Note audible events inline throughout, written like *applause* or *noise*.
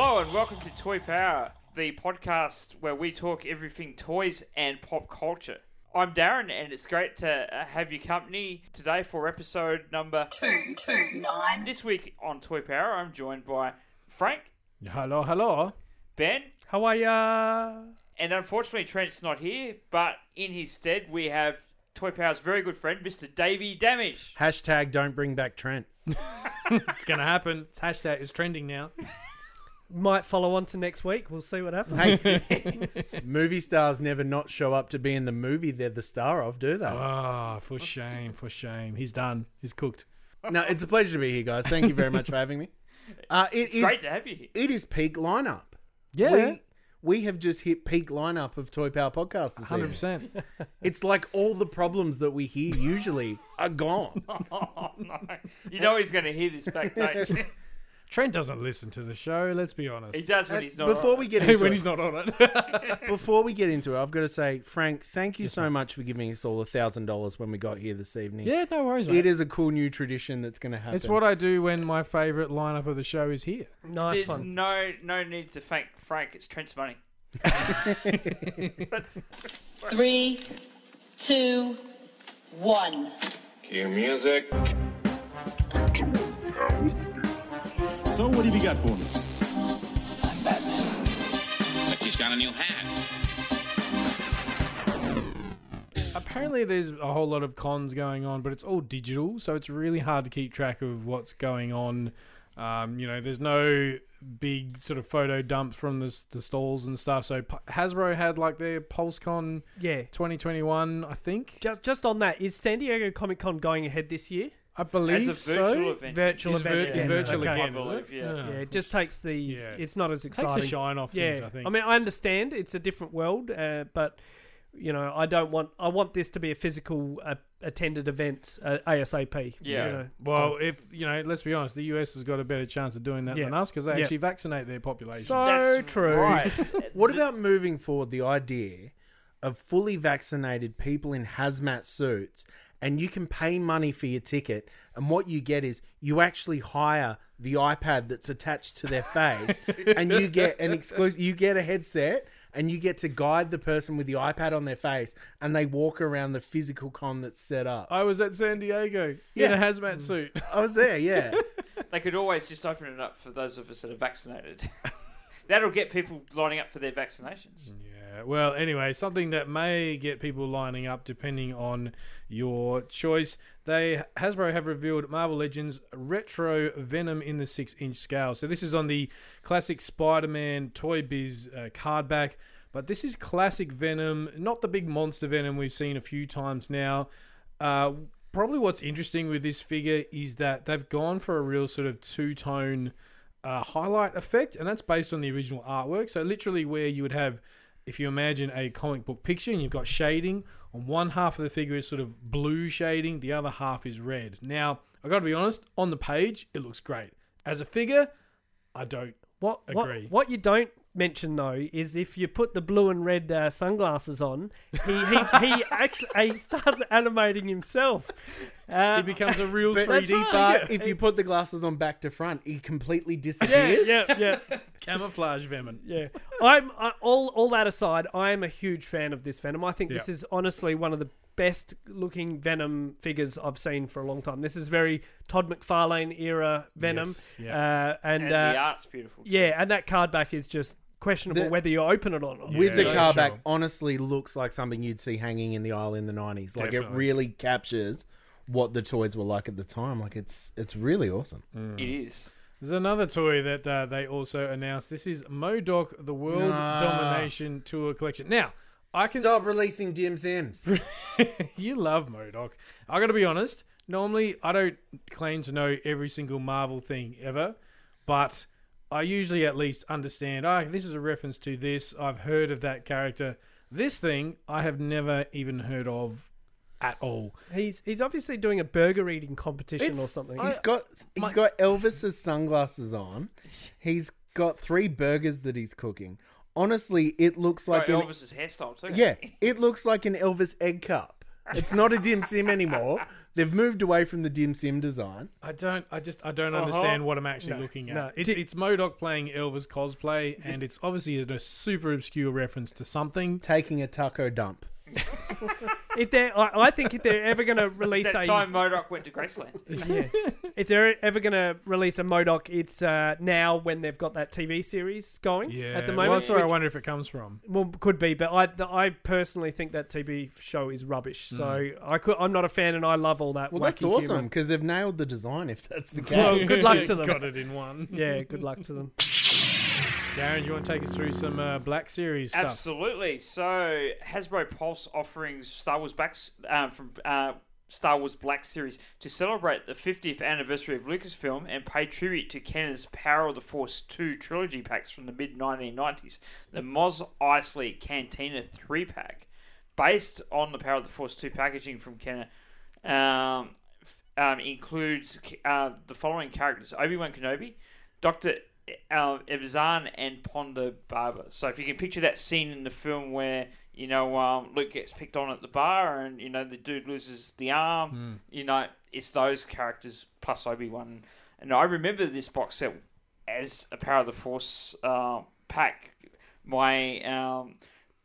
Hello and welcome to Toy Power, the podcast where we talk everything toys and pop culture. I'm Darren, and it's great to uh, have your company today for episode number two two nine. This week on Toy Power, I'm joined by Frank, Hello, hello. Ben, How are ya? and unfortunately Trent's not here, but in his stead we have Toy Power's very good friend, Mr. Davey Damage. Hashtag don't bring back Trent. *laughs* it's going to happen. It's hashtag is trending now. Might follow on to next week. We'll see what happens. Hey, *laughs* movie stars never not show up to be in the movie they're the star of, do they? Ah, for shame, for shame. He's done. He's cooked. No, it's a pleasure to be here, guys. Thank you very much for having me. *laughs* Uh, it It's is- great to have you here. it is peak lineup. Yeah. We, we have just hit peak lineup of Toy Power Podcast this 100%. *laughs* It's like all the problems that we hear usually are gone. Oh no, you know he's going to hear this backstage. Trent doesn't listen to the show, let's be honest. he does when uh, he's not. Before on. we get *laughs* into when it, he's not on it. *laughs* before we get into it, I've got to say, Frank, thank you so much for giving us all a thousand dollars when we got here this evening. yeah, no worries, mate. It is a cool new tradition that's going to happen. It's what I do when my favourite lineup of the show is here. nice There's one. no no need to thank Frank. It's Trent's money. *laughs* Three, two, one. Cue music. So what have you got for me? I'm Batman. But she's got a new hat. Apparently, there's a whole lot of cons going on, but it's all digital, so it's really hard to keep track of what's going on. Um, you know, there's no big sort of photo dumps from the, the stalls and stuff. So Hasbro had like their PulseCon Yeah. 2021, I think. Just just on that, is San Diego Comic Con going ahead this year? I believe as a virtual so. event. Virtual Is, event. vir- yeah. is virtual Okay. again, I believe, it? yeah. Yeah, it just takes the. Yeah. It's not as Takes exciting. the shine off yeah. things, I think. I mean, I understand it's a different world, uh, but you know, I don't want. I want this to be a physical uh, attended event uh, ASAP. Yeah. You know. well, if, you know, let's be honest, the US has got a better chance of doing that Yeah. than us because they Yeah. actually vaccinate their population. So That's true. Right. *laughs* What about moving forward the idea of fully vaccinated people in hazmat suits and you can pay money for your ticket and what you get is you actually hire the iPad that's attached to their face *laughs* and you get an exclusive you get a headset and you get to guide the person with the iPad on their face and they walk around the physical con that's set up. I was at San Diego in Yeah. a hazmat mm. suit. *laughs* I was there, yeah. *laughs* they could always just open it up for those of us that are vaccinated. That'll get people lining up for their vaccinations. Yeah, well, anyway, something that may get people lining up depending on your choice. They Hasbro have revealed Marvel Legends Retro Venom in the six-inch scale. So this is on the classic Spider-Man Toy Biz uh, card back, but this is classic Venom, not the big monster Venom we've seen a few times now. Uh, probably what's interesting with this figure is that they've gone for a real sort of two-tone uh, highlight effect, and that's based on the original artwork. So literally, where you would have, if you imagine a comic book picture, and you've got shading on one half of the figure is sort of blue shading, the other half is red. Now, I got to be honest, on the page it looks great. As a figure, I don't. What, what Agree. what you don't mention though is if you put the blue and red uh, sunglasses on, he he, he *laughs* actually he starts animating himself. Uh, It becomes a real 3D But figure. if you put the glasses on back to front, he completely disappears. yeah, yeah, Camouflage Venom. yeah. I'm I, all all that aside. I am a huge fan of this Venom. I think this Yeah. is honestly one of the best looking Venom figures I've seen for a long time. This is very Todd McFarlane era Venom, Yes, yeah. uh, and, And uh, the art's beautiful. too. yeah, and that card back is just questionable The- whether you open it or not. with the Yeah, car sure. back honestly looks like something you'd see hanging in the aisle in the 90s like it Definitely. really captures what the toys were like at the time like it's it's really awesome It is. There's another toy that uh, they also announced. This is MODOK, the World Nah. Domination Tour Collection. Now, I can stop releasing dim *laughs* you love MODOK. I got to be honest. normally I don't claim to know every single Marvel thing ever, but I usually at least understand. Oh, this is a reference to this. I've heard of that character. This thing I have never even heard of at all. He's he's obviously doing a burger eating competition or something. He's got he's got Elvis's sunglasses on. He's got three burgers that he's cooking. Honestly, it looks like Like an, Elvis's hairstyle too. yeah, it looks like an Elvis egg cup. It's not a dim sim anymore. They've moved away from the dim sim design. I don't. I just. I don't Uh-huh. understand what I'm actually No, looking at. no. It's it's MODOK playing Elvis cosplay, and it's obviously a super obscure reference to something. Taking a taco dump. *laughs* if they're, I, I think if they're ever going *laughs* to release that a, time MODOK went to Graceland. *laughs* yeah, if they're ever going to release a MODOK, it's uh, now when they've got that TV series going Yeah. at the well, moment. that's where I wonder if it comes from. well, could be, but I, the, I personally think that TV show is rubbish. So I could, I'm not a fan, and I love all that. Well, that's awesome because they've nailed the design. If that's the case, Well, good luck to *laughs* them. Got it in one. Yeah, good luck to them. Darren, do you want to take us through some uh, Black Series stuff? Absolutely. So Hasbro Pulse offering Star Wars back um, from uh, Star Wars Black Series to celebrate the 50th anniversary of Lucasfilm and pay tribute to Kenner's Power of the Force 2 trilogy packs from the mid 1990s. The Mos Eisley Cantina 3 pack, based on the Power of the Force 2 packaging from Kenner. Um, um, includes uh, the following characters: Obi Wan Kenobi, Doctor uh, Evazan, and Ponda Baba. So if you can picture that scene in the film where you know um, Luke gets picked on at the bar, and you know the dude loses the arm, you know it's those characters plus Obi Wan. And I remember this box set as a Power of the Force uh, pack. My um,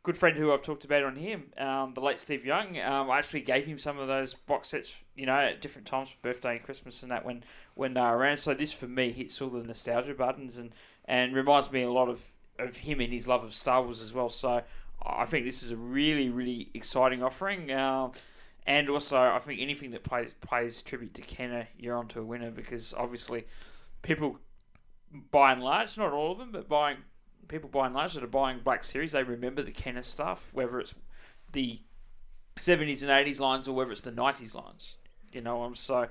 good friend who I've talked about on him, um, the late Steve Young, um, I actually gave him some of those box sets, you know, at different times for birthday and Christmas and that when when they around. So this for me hits all the nostalgia buttons and, and reminds me a lot of, of him and his love of Star Wars as well. So I think this is a really really exciting offering. Um, and also, I think anything that plays plays tribute to Kenner, you're onto a winner because obviously, people, by and large, not all of them, but buying people by and large that are buying Black Series, they remember the Kenner stuff, whether it's the 70s and 80s lines or whether it's the 90s lines. You know, I'm so.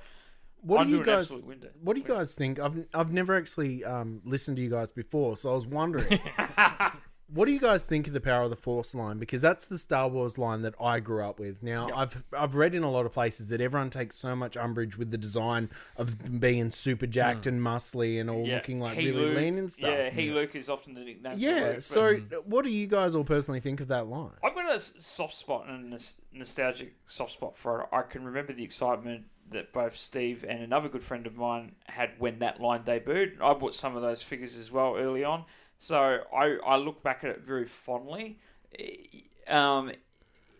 what I'm do you guys? What do you guys think? I've I've never actually um, listened to you guys before, so I was wondering. *laughs* What do you guys think of the Power of the Force line? Because that's the Star Wars line that I grew up with. Now, I've I've read in a lot of places that everyone takes so much umbrage with the design of being super jacked hmm. and muscly and all looking like He really Luke- lean and stuff. Yeah, he Luke is often the nickname. Yeah, Luke, but- so what do you guys all personally think of that line? I've got a soft spot and a nostalgic soft spot for it. I can remember the excitement that both Steve and another good friend of mine had when that line debuted. I bought some of those figures as well early on, so I, I look back at it very fondly. Um,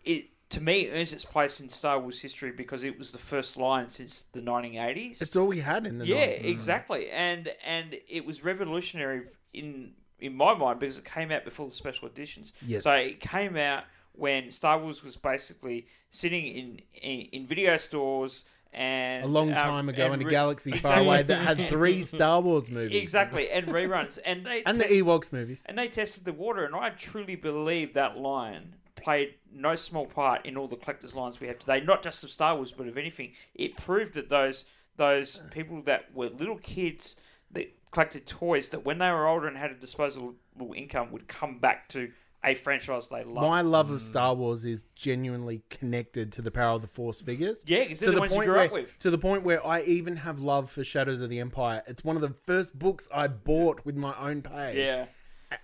it to me earns its place in Star Wars history because it was the first line since the 1980s. It's all we had in the Yeah, 90s. exactly, and and it was revolutionary in in my mind because it came out before the special editions. Yes. So it came out when Star Wars was basically sitting in in, in video stores and a long um, time ago and in a re- galaxy far away that had three *laughs* Star Wars movies. exactly and reruns and they And the Ewoks movies. and they tested the water, and I truly believe that line played no small part in all the collectors' lines we have today. Not just of Star Wars, but of anything. It proved that those those people that were little kids that collected toys, that when they were older and had a disposable income, would come back to a franchise they loved. My love of mm. Star Wars is genuinely connected to the Power of the Force figures. Yeah, 'cause they're the ones you point grew where, up with. To the point where I even have love for Shadows of the Empire. It's one of the first books I bought with my own pay. yeah.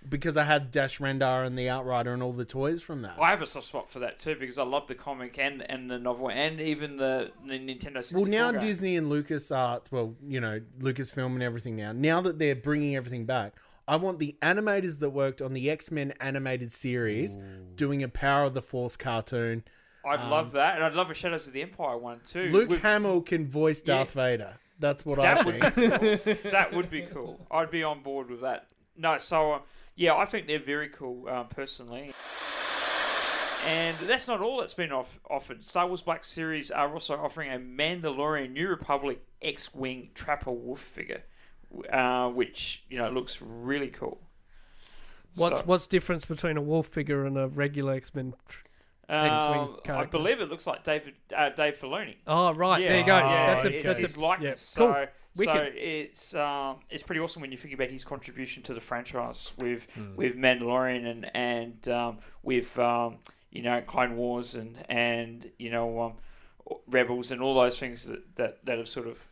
Because I had Dash Rendar and the Outrider and all the toys from that. I have a soft spot for that too because I love the comic and, and the novel and even the, the Nintendo 64 Well, now game. Disney and Lucas Arts, well, you know, Lucasfilm and everything now, now that they're bringing everything back, I want the animators that worked on the X Men animated series doing a Power of the Force cartoon. I'd love that, and I'd love a Shadows of the Empire one too. Luke with- Hamill can voice Darth Vader. That's what I That would think. be cool. *laughs* that would be cool. I'd be on board with that. No, so uh, yeah, I think they're very cool um, personally. And that's not all that's been off- offered. Star Wars Black Series are also offering a Mandalorian New Republic X-wing Trapper Wolf figure, uh, which you know looks really cool. What's So, what's difference between a wolf figure and a regular X Men? X-wing Um, I believe it looks like David uh, Dave Filoni. Oh right, Yeah, there you go. Yeah, that's a it's that's his a likeness. Yeah. Cool. So, so it's um, it's pretty awesome when you think about his contribution to the franchise with Hmm. with Mandalorian and and um, with um, you know Clone Wars and and you know um, Rebels and all those things that, that, that have sort of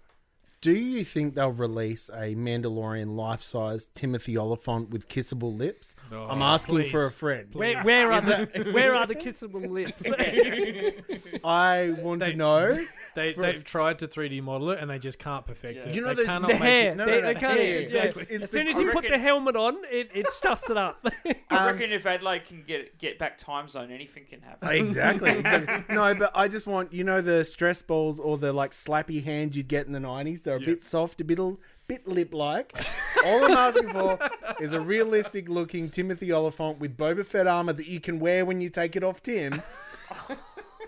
Do you think they'll release a Mandalorian life-size Timothy Olyphant with kissable lips? I'm asking please. for a friend. Where, where are the where are the kissable lips? *laughs* I want They- to know. They, they've tried to 3D model it and they just can't perfect it. You know they those- cannot the make hair. it- No, they, no, no, they can't, yeah, yeah. exactly. It's As soon as you put the helmet on, it, it stuffs it up. *laughs* *laughs* I reckon if Adelaide can get get back time zone, anything can happen. *laughs* Exactly, exactly. No, but I just want you know the stress balls or the like slappy hand you'd get in the nineties. They're a bit soft, a bit bit lip like. All I'm asking for is a realistic looking Timothy Olyphant with Boba Fett armor that you can wear when you take it off Tim.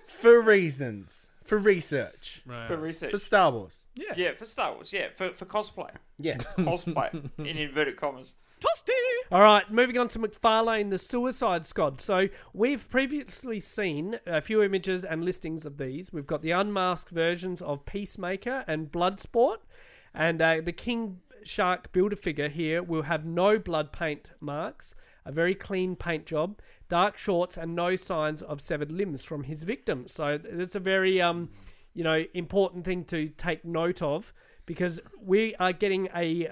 for reasons, for research, for research. for Star Wars. yeah, Yeah, for Star Wars. Yeah, for for cosplay. Yeah. *laughs* Cosplay *laughs* in inverted commas. All right, moving on to McFarlane, the Suicide Squad. So we've previously seen a few images and listings of these. We've got the unmasked versions of Peacemaker and Bloodsport, and uh, the King Shark Builder figure here will have no blood paint marks, a very clean paint job, dark shorts, and no signs of severed limbs from his victim. So it's a very um, you know, important thing to take note of because we are getting a uh,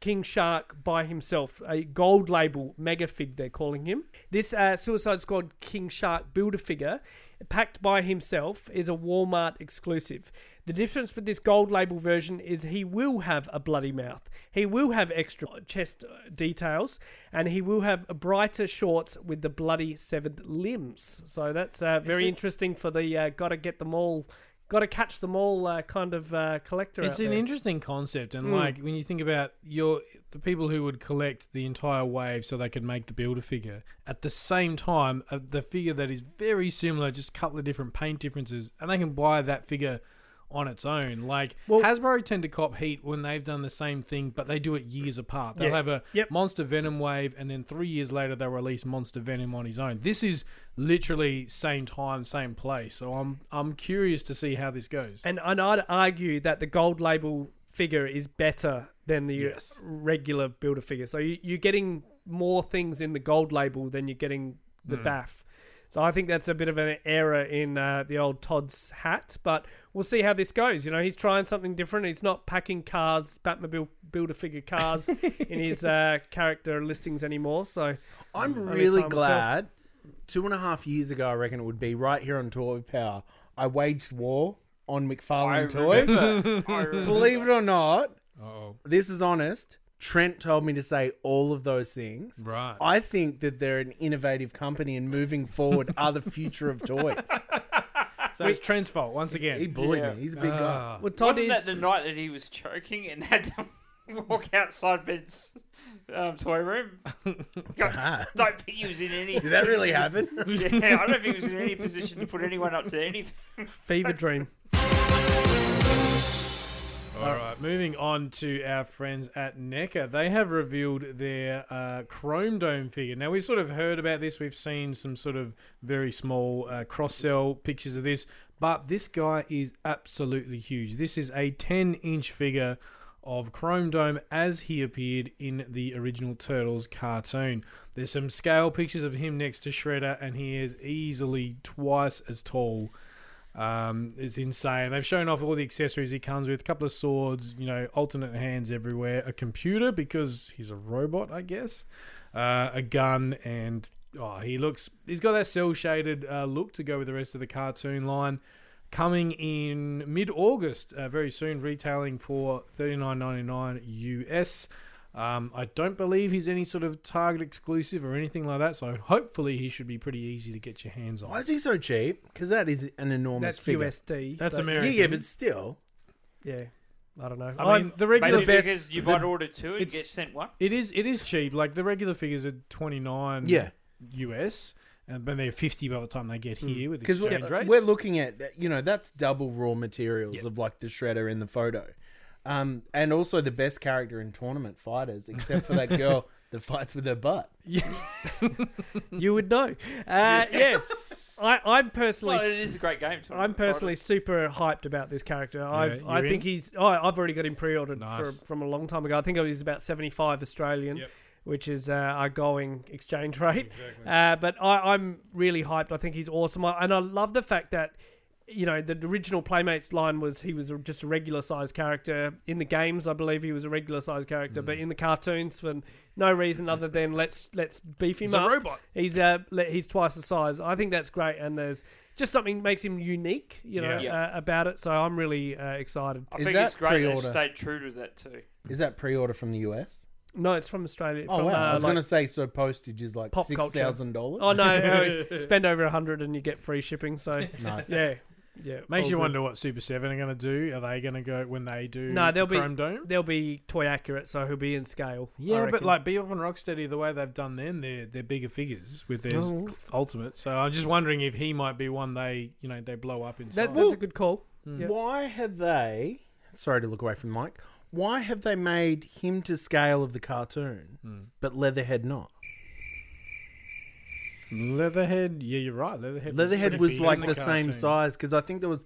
King Shark by himself, a gold label mega fig, they're calling him. This uh, Suicide Squad King Shark builder figure, packed by himself, is a Walmart exclusive. The difference with this gold label version is he will have a bloody mouth. He will have extra chest uh, details, and he will have brighter shorts with the bloody severed limbs. So that's uh, very interesting for the uh, gotta get them all, gotta catch them all uh, kind of uh, collector. It's an there. interesting concept, and like when you think about your the people who would collect the entire wave so they could make the builder figure at the same time, uh, the figure that is very similar, just a couple of different paint differences, and they can buy that figure on its own. Like Well- Hasbro tend to cop heat when they've done the same thing, but they do it years apart. They'll Yeah. have a Yep. Monster Venom wave, and then three years later they'll release Monster Venom on his own. This is literally same time, same place. So I'm I'm curious to see how this goes. And, and I'd argue that the gold label figure is better than the Yes. regular builder figure. So you, you're getting more things in the gold label than you're getting the Hmm. BAF. So I think that's a bit of an error in uh, the old Todd's hat, but we'll see how this goes. You know, he's trying something different. He's not packing cars, Batmobile builder figure cars *laughs* in his uh, character listings anymore. So I'm Only really time will tell. glad. Two and a half years ago, I reckon it would be right here on Toy Power. I waged war on McFarlane Toys. I *laughs* remember. Believe it or not, Oh, this is honest. Trent told me to say all of those things. right. I think that they're an innovative company and moving forward are the future of toys. *laughs* So it's Trent's fault once again. He bullied Yeah. me. He's a big guy. Ah. well, Todd Wasn't is that the night that he was choking and *laughs* had to walk outside Ben's um, toy room? *laughs* Perhaps. don't think he was in any. Did that really happen? Yeah, I don't think he was in any position to put anyone up to anything. fever dream. All right, moving on to our friends at NECA. They have revealed their uh, Chrome Dome figure. Now, we've sort of heard about this. We've seen some sort of very small uh, cross sell pictures of this, but this guy is absolutely huge. This is a 10 inch figure of Chrome Dome as he appeared in the original Turtles cartoon. There's some scale pictures of him next to Shredder, and he is easily twice as tall um, is insane. They've shown off all the accessories he comes with, a couple of swords, you know, alternate hands everywhere, a computer because he's a robot, I guess, uh, a gun, and oh, he looks. He's got that cell shaded uh, look to go with the rest of the cartoon line. Coming in mid August, uh, very soon, retailing for thirty nine ninety nine US. Um, I don't believe he's any sort of Target exclusive or anything like that, so hopefully he should be pretty easy to get your hands on. Why is he so cheap? Because that is an enormous That's figure. USD. That's but- Yeah, American. yeah, but still. Yeah, I don't know. I mean, the regular Maybe best- because you the- might order two and it's- get sent one. It is it is cheap. Like the regular figures are twenty nine Yeah. US, and uh, but they're fifty by the time they get hmm. here with Because exchange we're, uh, rates. we're looking at, you know, that's double raw materials Yeah. of like the shredder in the photo. Um, and also the best character in tournament fighters, except for that *laughs* girl that fights with her butt. you would know. Uh, yeah. I, I'm personally. Well, it is a great game. to I'm personally fighters. super hyped about this character. I've, you're think in? he's. Oh, I've already got him pre-ordered Nice. for, from a long time ago. I think it was about 75 Australian, Yep. which is uh, our going exchange *laughs* rate. Uh, but I, I'm really hyped. I think he's awesome, I, and I love the fact that. You know, the original Playmates line was he was just a regular sized character. In the games, I believe he was a regular sized character, but Mm. in the cartoons, for no reason other than let's let's beef him up. He's a robot. He's uh, le- he's twice the size. I think that's great, and there's just something makes him unique, you know, Yeah. uh, about it. So I'm really uh, excited. I Is think that it's great they pre-order? stayed true to that too. Is that pre-order from the US? No, it's from Australia. Oh from, wow! I uh, was like- gonna say so postage is like Pop six dollars. Oh no, uh, *laughs* spend over a hundred and you get free shipping. So nice. yeah, yeah. Makes you good. wonder what Super Seven are going to do. Are they going to go when they do? No, they'll be Chrome Dome. they'll be toy accurate, so he'll be in scale. Yeah, but reckon. like Bebop and Rocksteady, the way they've done them, they're they're bigger figures with their Oh. ultimate. So I'm just wondering if he might be one they you know they blow up in size. that, that's a good call. Yeah. Why have they? Sorry to look away from the mic. Why have they made him to scale of the cartoon, Hmm. but Leatherhead not? Leatherhead, yeah, you're right. Leatherhead. Leatherhead pretty was like in the, same size because I think there was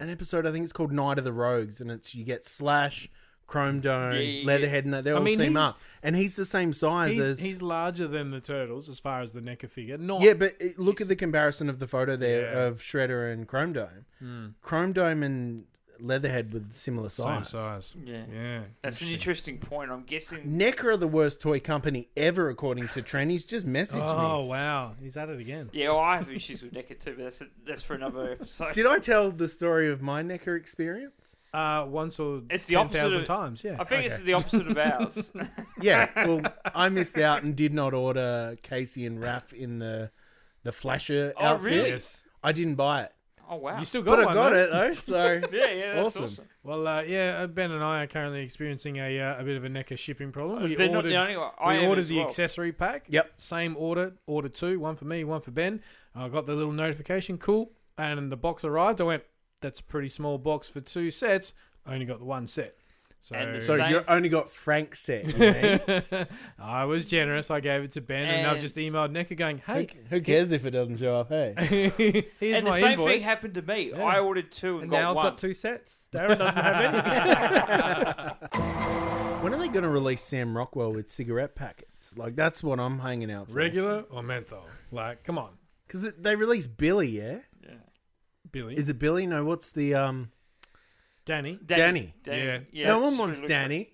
an episode. I think it's called Night of the Rogues, and it's you get Slash, Chrome Dome, Yeah, yeah, yeah. Leatherhead, and that they all mean, team up, and he's the same size He's, as. he's larger than the turtles as far as the NECA figure. Not yeah, but it- look at the comparison of the photo there Yeah. of Shredder and Chrome Dome. Hmm. Chrome Dome and Leatherhead with similar same size. size. Yeah, Yeah, that's an interesting point. I'm guessing. NECA are the worst toy company ever, according to Trent. He's just messaged me. Oh me. wow, he's at it again. Yeah, well, I have issues with NECA too, but that's that's for another episode. Did I tell the story of my NECA experience? Uh, once or It's the ten opposite thousand of- times. Yeah, I think it's the opposite of ours. *laughs* *laughs* Yeah, well, I missed out and did not order Casey and Raph in the the Flasher Oh, outfit. really? Yes. I didn't buy it, Oh wow. You still got but one, I got mate. it though. So *laughs* yeah, yeah, that's Awesome. awesome. Well, uh, yeah, uh, Ben and I are currently experiencing a uh, a bit of a NECA shipping problem. We They're not ordered, the only one. I we ordered as the well. accessory pack. Yep. Same order, order two, one for me, one for Ben. I got the little notification, cool. And the box arrived. I went, that's a pretty small box for two sets. I only got the one set. So, so Same- you only got Frank set. *laughs* I was generous. I gave it to Ben, and, I've just emailed NECA going, who, hey, who cares if it doesn't show up? Hey, *laughs* here's and the same invoice. thing happened to me. I ordered two and, And got now I've one. got two sets. Darren doesn't have any. *laughs* when are they going to release Sam Rockwell with cigarette packets? Like that's what I'm hanging out for. Regular or menthol? Like, come on, because they released Billy. Yeah, Billy. is it Billy? No, what's the um? Danny? Danny. Danny. Yeah. no it one should wants look Danny.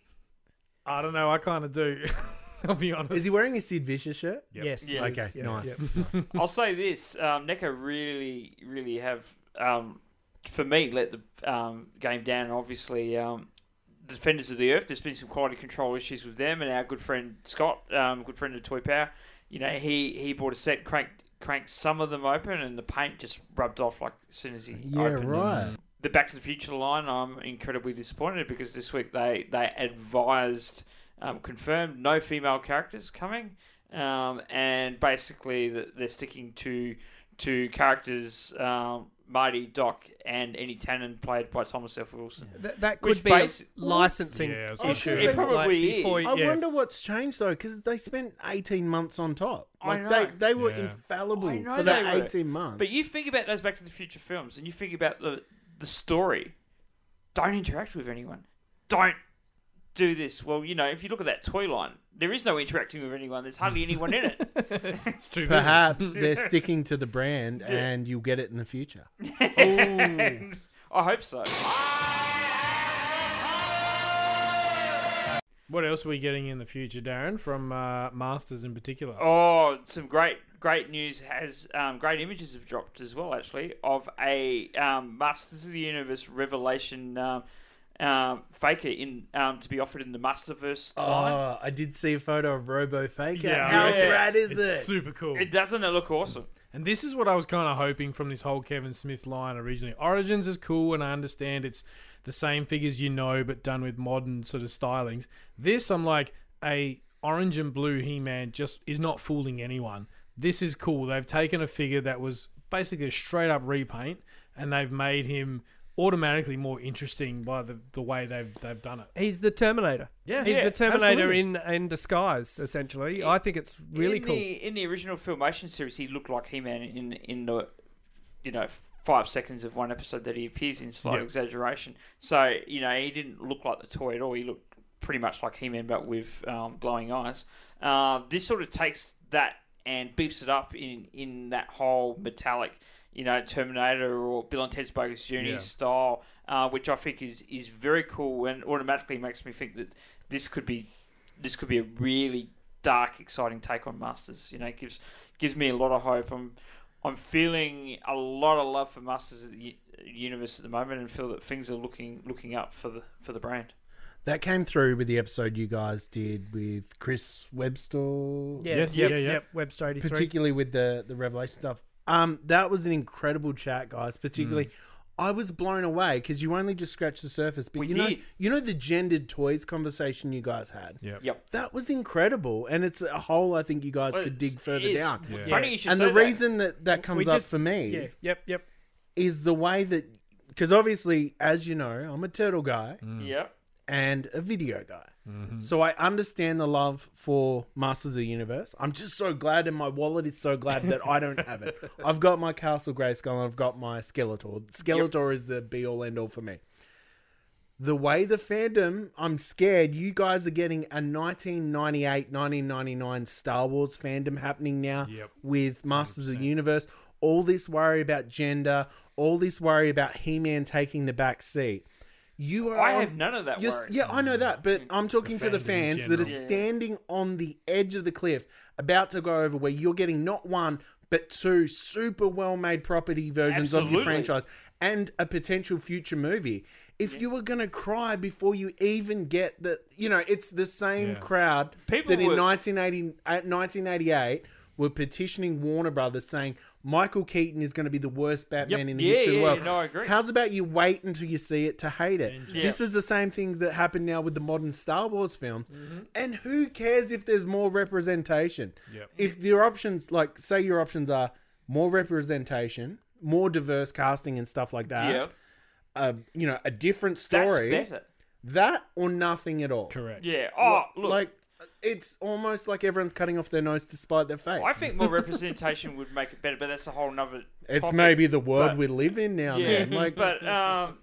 I don't know. I kind of do. *laughs* I'll be honest. Is he wearing a Sid Vicious shirt? Yes. Yes, Okay, yeah, nice. yeah. *laughs* I'll say this: um, NECA really, really have, um, for me, let the um, game down. And obviously, um, Defenders of the Earth. There's been some quality control issues with them, and our good friend Scott, um, good friend of Toy Power, you know, he he bought a set, cranked cranked some of them open, and the paint just rubbed off like as soon as he Yeah, opened them. Right. the Back to the Future line, I'm incredibly disappointed because this week they they advised, um, confirmed no female characters coming, um, and basically they're sticking to to characters um, Marty, Doc, and any Tannen played by Thomas F. Wilson. That, that Which could be a licensing Yeah, I issue. say- It probably before- is. I yeah. wonder what's changed though, because they spent eighteen months on top. I Like know. they they were Yeah. infallible for that eighteen months. But you think about those Back to the Future films, and you think about the the story. Don't interact with anyone. Don't do this. Well, you know, if you look at that toy line, there is no interacting with anyone. There's hardly anyone in it. *laughs* It's too big. Perhaps *laughs* they're sticking to the brand, and you'll get it in the future. *laughs* I hope so. What else are we getting in the future, Darren, from uh, Masters in particular? Oh, some great, great news has um, great images have dropped as well. Actually, of a um, Masters of the Universe Revelation um, um, Faker in um, to be offered in the Masterverse line. Oh, I did see a photo of Robo Faker. Yeah, How yeah. rad is it's it? super cool. It doesn't it look awesome? And this is what I was kind of hoping from this whole Kevin Smith line originally. Origins is cool, and I understand it's the same figures you know, but done with modern sort of stylings. This, I'm like, a orange and blue He-Man just is not fooling anyone. This is cool. They've taken a figure that was basically a straight up repaint, and they've made him automatically more interesting by the, the way they've they've done it. He's the Terminator. Yeah, He's Yeah, the Terminator absolutely. in in disguise, essentially. I think it's really in cool. The, in the original filmation series, he looked like He-Man in in the you know five seconds of one episode that he appears in, slight Yep. exaggeration. So you know he didn't look like the toy at all. He looked pretty much like He-Man, but with um, glowing eyes. Uh, this sort of takes that and beefs it up in in that whole metallic, you know, Terminator or Bill and Ted's Bogus Journey Yeah. style, uh, which I think is is very cool and automatically makes me think that this could be this could be a really dark, exciting take on Masters. You know, it gives gives me a lot of hope. I'm I'm feeling a lot of love for Masters of the Universe at the moment, and feel that things are looking looking up for the for the brand. That came through with the episode you guys did with Chris Webster. Yeah, Yes, yep, yeah, yeah. yep. Webster eighty three. particularly with the the revelation stuff. Um, that was an incredible chat, guys. Mm. Particularly, I was blown away because you only just scratched the surface. But We you know, you know the gendered toys conversation you guys had. Yep. Yep. That was incredible, and it's a hole I think you guys could dig further It's down. Funny you should And say the that. reason that that comes We up for me Yeah, yep, yep. is the way that because obviously, as you know, I'm a turtle guy Yep. And a video guy. Mm-hmm. So I understand the love for Masters of the Universe. I'm just so glad, and my wallet is so glad that I don't have it. *laughs* I've got my Castle Grayskull and I've got my Skeletor. Skeletor is the be all end all for me. The way the fandom, I'm scared you guys are getting a 1998, 1999 Star Wars fandom happening now Yep. with Masters of the Universe. All this worry about gender, all this worry about He Man taking the back seat. You are I on- have none of that you're- worry. Yeah, I know that, but I'm talking to the fans that are standing on the edge of the cliff, about to go over, where you're getting not one but two super well-made property versions of your franchise and a potential future movie. If you were gonna cry before you even get the, you know, it's the same Yeah. crowd People that in were- 1980, at 1988 were petitioning Warner Brothers saying Michael Keaton is going to be the worst Batman Yep. in the Yeah, history of the yeah, world. no, I agree. How's about you wait until you see it to hate it? Yeah. This is the same things that happen now with the modern Star Wars films. Mm-hmm. And who cares if there's more representation? Yep. If your options, like, say your options are more representation, more diverse casting and stuff like that, yeah. uh, you know, a different That's story, better. that or nothing at all. Correct. Yeah. Oh, look. Like, it's almost like everyone's cutting off their nose to spite their face. I think more representation would make it better, but that's a whole nother. it's topic. maybe the world but- we live in now, Yeah, man. Like, but um,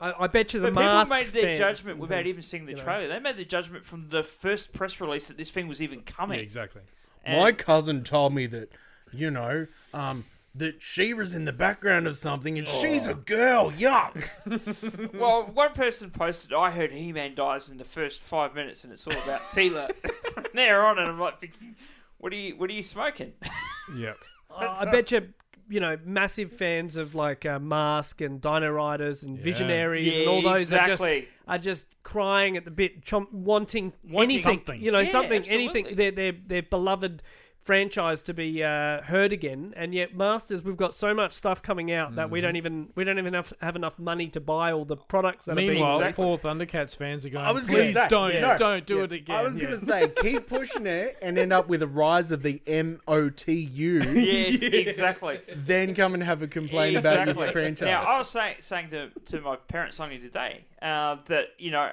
I, I bet you the but people made their judgment without things, even seeing the you know. trailer. They made the judgment from the first press release that this thing was even Yeah, coming. exactly. And- My cousin told me that, you know, um, that Shiva's in the background of something and she's Oh. a girl. Yuck. *laughs* Well, one person posted, I heard He Man dies in the first five minutes and it's all about *laughs* Teela. From there on, and I'm like thinking, what are you, what are you smoking? *laughs* Yep. I I bet you, you know, massive fans of like uh, Mask and Dino Riders and Visionaries and all Yeah, those are just are just crying at the bit, chomp, wanting, Wanting anything, something. you know, Yeah, something, absolutely. anything. Their their their beloved franchise to be uh, heard again, and yet Masters, we've got so much stuff coming out that Mm-hmm. we don't even we don't even have, have enough money to buy all the products that are being Meanwhile, Exactly. poor Thundercats fans are going, I was gonna please say- don't, Yeah. don't do Yeah. it again. I was going to say, keep pushing it and end up with a rise of the MOTU. *laughs* yes, *laughs* exactly. Then come and have a complaint about your franchise. Now, I was saying, saying to, to my parents only today uh, that, you know,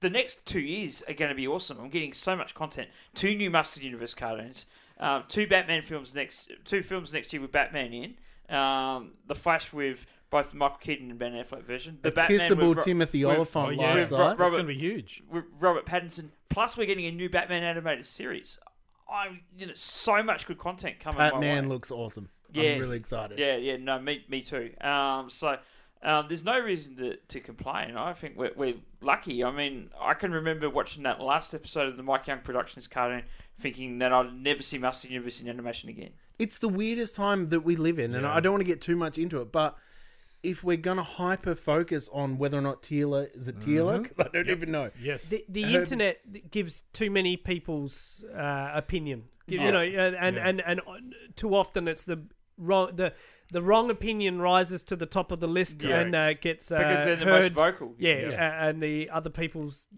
the next two years are going to be awesome. I'm getting so much content. Two new Masters Universe cartoons, um, two Batman films next, two films next year with Batman in, um, The Flash with both Michael Keaton and Ben Affleck version, the a Batman kissable with, Ro- Timothy with- Olyphant Oh, yeah. life With Ro- size. That's going to be huge. with Robert Pattinson. Plus, we're getting a new Batman animated series. I, you know, so much good content coming. my Batman way. looks awesome. Yeah. I'm really excited. Yeah, yeah, no, me, me too. Um, so um, there's no reason to, to complain. I think we're, we're lucky. I mean, I can remember watching that last episode of the Mike Young Productions cartoon, thinking that I'd never see Master Universe in animation again. It's the weirdest time that we live in, and Yeah. I don't want to get too much into it, but if we're going to hyper focus on whether or not Teela is it Teela, 'Cause I don't even know. Yes. the, the Um, internet gives too many people's uh, opinion. You, Yeah. know, and, Yeah. and and uh, too often it's the wrong the the wrong opinion rises to the top of the list Yeah. and uh, gets uh, Because they're the heard. most vocal. Yeah, Yeah. uh, and the other people's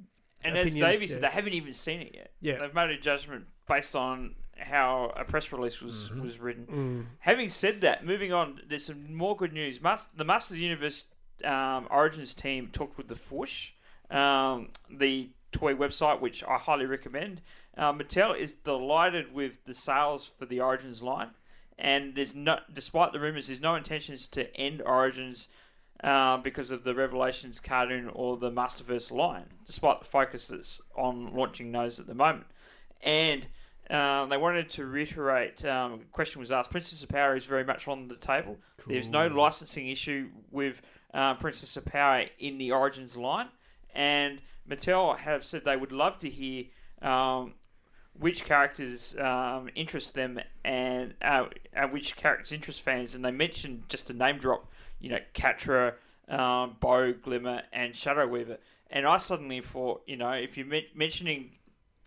And as opinions, Davey said, they haven't even seen it yet. Yeah. They've made a judgment based on how a press release was, Mm-hmm. was written. Mm. Having said that, moving on, there's some more good news. Mas- the Masters Universe um, Origins team talked with the Fwoosh, um, the toy website, which I highly recommend. Uh, Mattel is delighted with the sales for the Origins line. And there's no, despite the rumors, there's no intentions to end Origins uh, because of the Revelations cartoon or the Masterverse line, despite the focus that's on launching those at the moment. And um, they wanted to reiterate. Um, a question was asked. Princess of Power is very much on the table. There's no licensing issue with uh, Princess of Power in the Origins line, and Mattel have said they would love to hear um, which characters um, interest them and, uh, and which characters interest fans. And they mentioned just a name drop, you know, Catra, um, Bow, Glimmer, and Shadow Weaver. And I suddenly thought, you know, if you're men- mentioning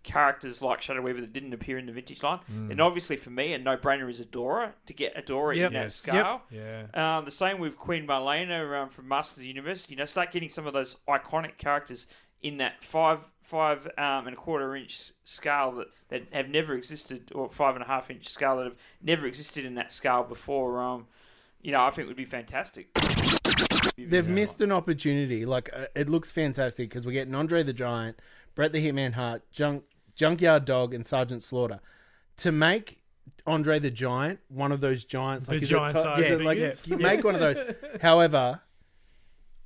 characters like Shadow Weaver that didn't appear in the vintage line, then obviously for me a no-brainer is Adora to get Adora Yep. in that Yes. scale. Yeah. Um, the same with Queen Marlena um, from Masters of the Universe. You know, start getting some of those iconic characters in that five five um, and a quarter inch scale that, that have never existed, or five and a half inch scale that have never existed in that scale before. Um, you know, I think would be fantastic. They've missed an opportunity. Like uh, it looks fantastic because we're getting Andre the Giant, Brett the Hitman Hart, Junk, Junkyard Dog, and Sergeant Slaughter. To make Andre the Giant one of those giants, The like is giant it, size yeah, like figures. you make one of those. *laughs* However,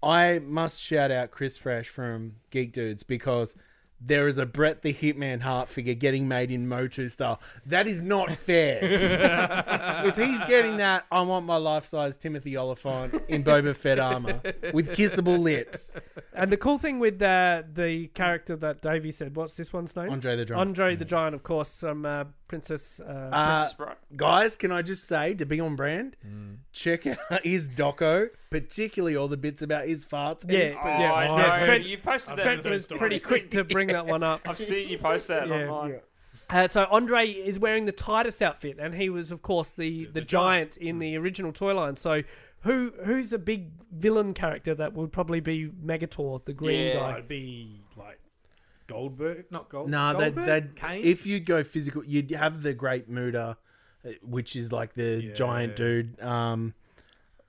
I must shout out Chris Fresh from Geek Dudes because. There is a Brett the Hitman Hart figure getting made in Motu style. That is not fair. *laughs* if he's getting that, I want my life size Timothy Olyphant in Boba Fett armor with kissable lips. And the cool thing with uh, the character that Davey said, what's this one's name? Andre the Giant. Andre the Giant, of course, from uh, Princess. Uh, Uh, Princess Bride. guys, can I just say to be on brand, check out his doco, particularly all the bits about his farts. and Yeah, his Oh, yeah. I know. yeah, Trent- you posted that. Trent in was pretty quick to bring that one up. *laughs* I've seen you post that Yeah. online. Uh, so Andre is wearing the Titus outfit, and he was, of course, the, the, giant in the original toy line. So who who's a big villain character that would probably be Megator, the green Yeah. guy? I'd be like Goldberg, not Gold. No, they'd, Goldberg? they'd Kane? if you'd go physical, you'd have the Great Muda, uh, which is like the Yeah. giant dude. Um,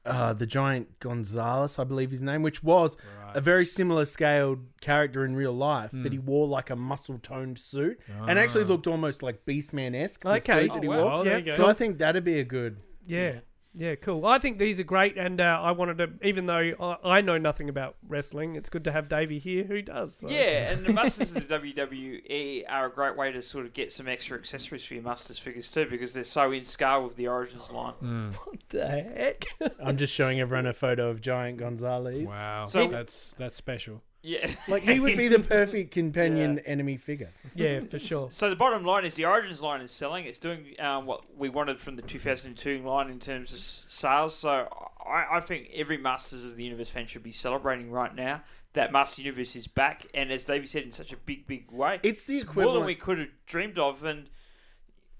uh, the giant Gonzalez, I believe his name, which was a very similar scaled character in real life, but he wore like a muscle toned suit and actually looked almost like Beastman esque. Okay. suit that he Oh, wore. well, there Yeah. you go. So I think that'd be a good. Yeah. Yeah, cool. I think these are great, and uh, I wanted to, even though I, I know nothing about wrestling, it's good to have Davey here who does. so. Yeah, and the *laughs* Masters of the WWE are a great way to sort of get some extra accessories for your Masters figures too, because they're so in scale with the Origins line. Mm. *laughs* What the heck? I'm just showing everyone a photo of Giant Gonzalez. Wow, So- that's that's special. Yeah, Like he would be the *laughs* perfect companion enemy figure. yeah, for sure. So the bottom line is the Origins line is selling. It's doing um, what we wanted from the 2002 line in terms of sales. So I, I think every Masters of the Universe fan should be celebrating right now that Master Universe is back, and as Davey said, in such a big, big way. It's the equivalent more than we could have dreamed of, and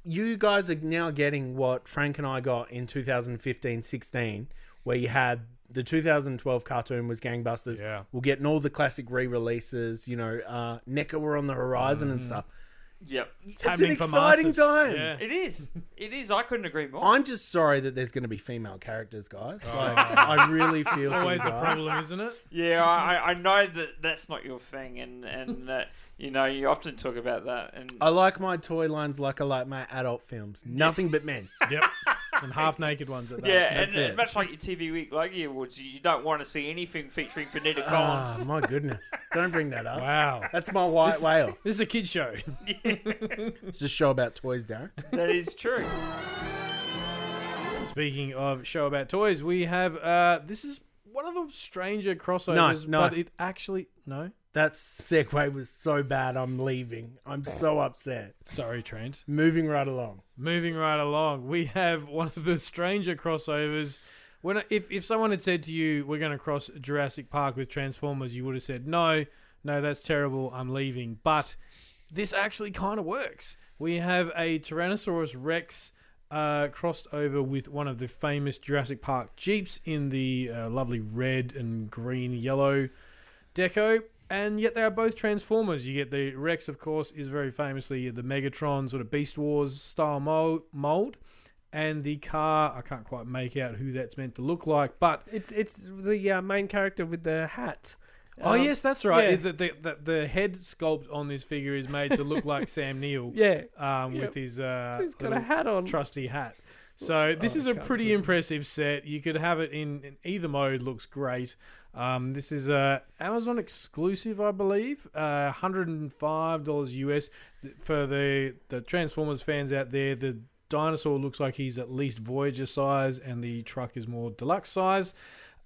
you guys are now getting what Frank and I got in 2015 16, where you had the 2012 cartoon was Gangbusters. Yeah. We're getting all the classic re releases, you know, uh, NECA were on the horizon and stuff. yep, It's, an exciting time. Yeah. it is. It is. I couldn't agree more. I'm just sorry that there's going to be female characters, guys. Like, I really feel for Always you the guys. problem, isn't it? Yeah, I, I know that that's not your thing, and and *laughs* that you know you often talk about that, and I like my toy lines like I like my adult films. Nothing but men. *laughs* Yep. And half naked ones at that. yeah, and, that's and it. much like your TV Week Logie Awards, you don't want to see anything featuring Benita Ah, Collings. *laughs* my goodness. Don't bring that up. Wow. That's my white whale. This is a kid show. *laughs* It's a show about toys, Darren. that is true. Speaking of show about toys, we have uh this is one of the stranger crossovers, no. but it actually no. That segue was so bad, I'm leaving. I'm so upset. Sorry, Trent. Moving right along. Moving right along, we have *laughs* one of the stranger crossovers. When if if someone had said to you, "We're going to cross Jurassic Park with Transformers," you would have said, "No, no, that's terrible. I'm leaving." But this actually kind of works. We have a Tyrannosaurus Rex uh, crossed over with one of the famous Jurassic Park Jeeps in the uh, lovely red and green yellow deco. And yet they are both Transformers. You get the Rex, of course, is very famously the Megatron sort of Beast Wars style mold. And the car, I can't quite make out who that's meant to look like, but It's it's the uh, main character with the hat. oh Um, yes, that's right. yeah. The, the, the, the head sculpt on this figure is made to look like *laughs* Sam Neill, Yeah, um, Yep. with his uh, he's got a hat on. trusty hat. So this Oh, is a pretty impressive set. You could have it in, in either mode. Looks great. Um, this is a Amazon exclusive, I believe. Uh, hundred and five dollars US for the the Transformers fans out there. The dinosaur looks like he's at least Voyager size, and the truck is more deluxe size.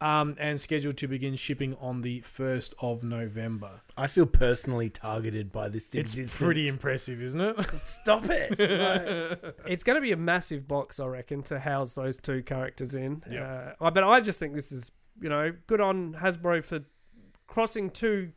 Um, and scheduled to begin shipping on the first of November. I feel personally targeted by this It's existence. pretty impressive, isn't it? Stop it. *laughs* Like, It's going to be a massive box, I reckon, to house those two characters in. Yeah. Uh, but I just think this is, you know, good on Hasbro for crossing two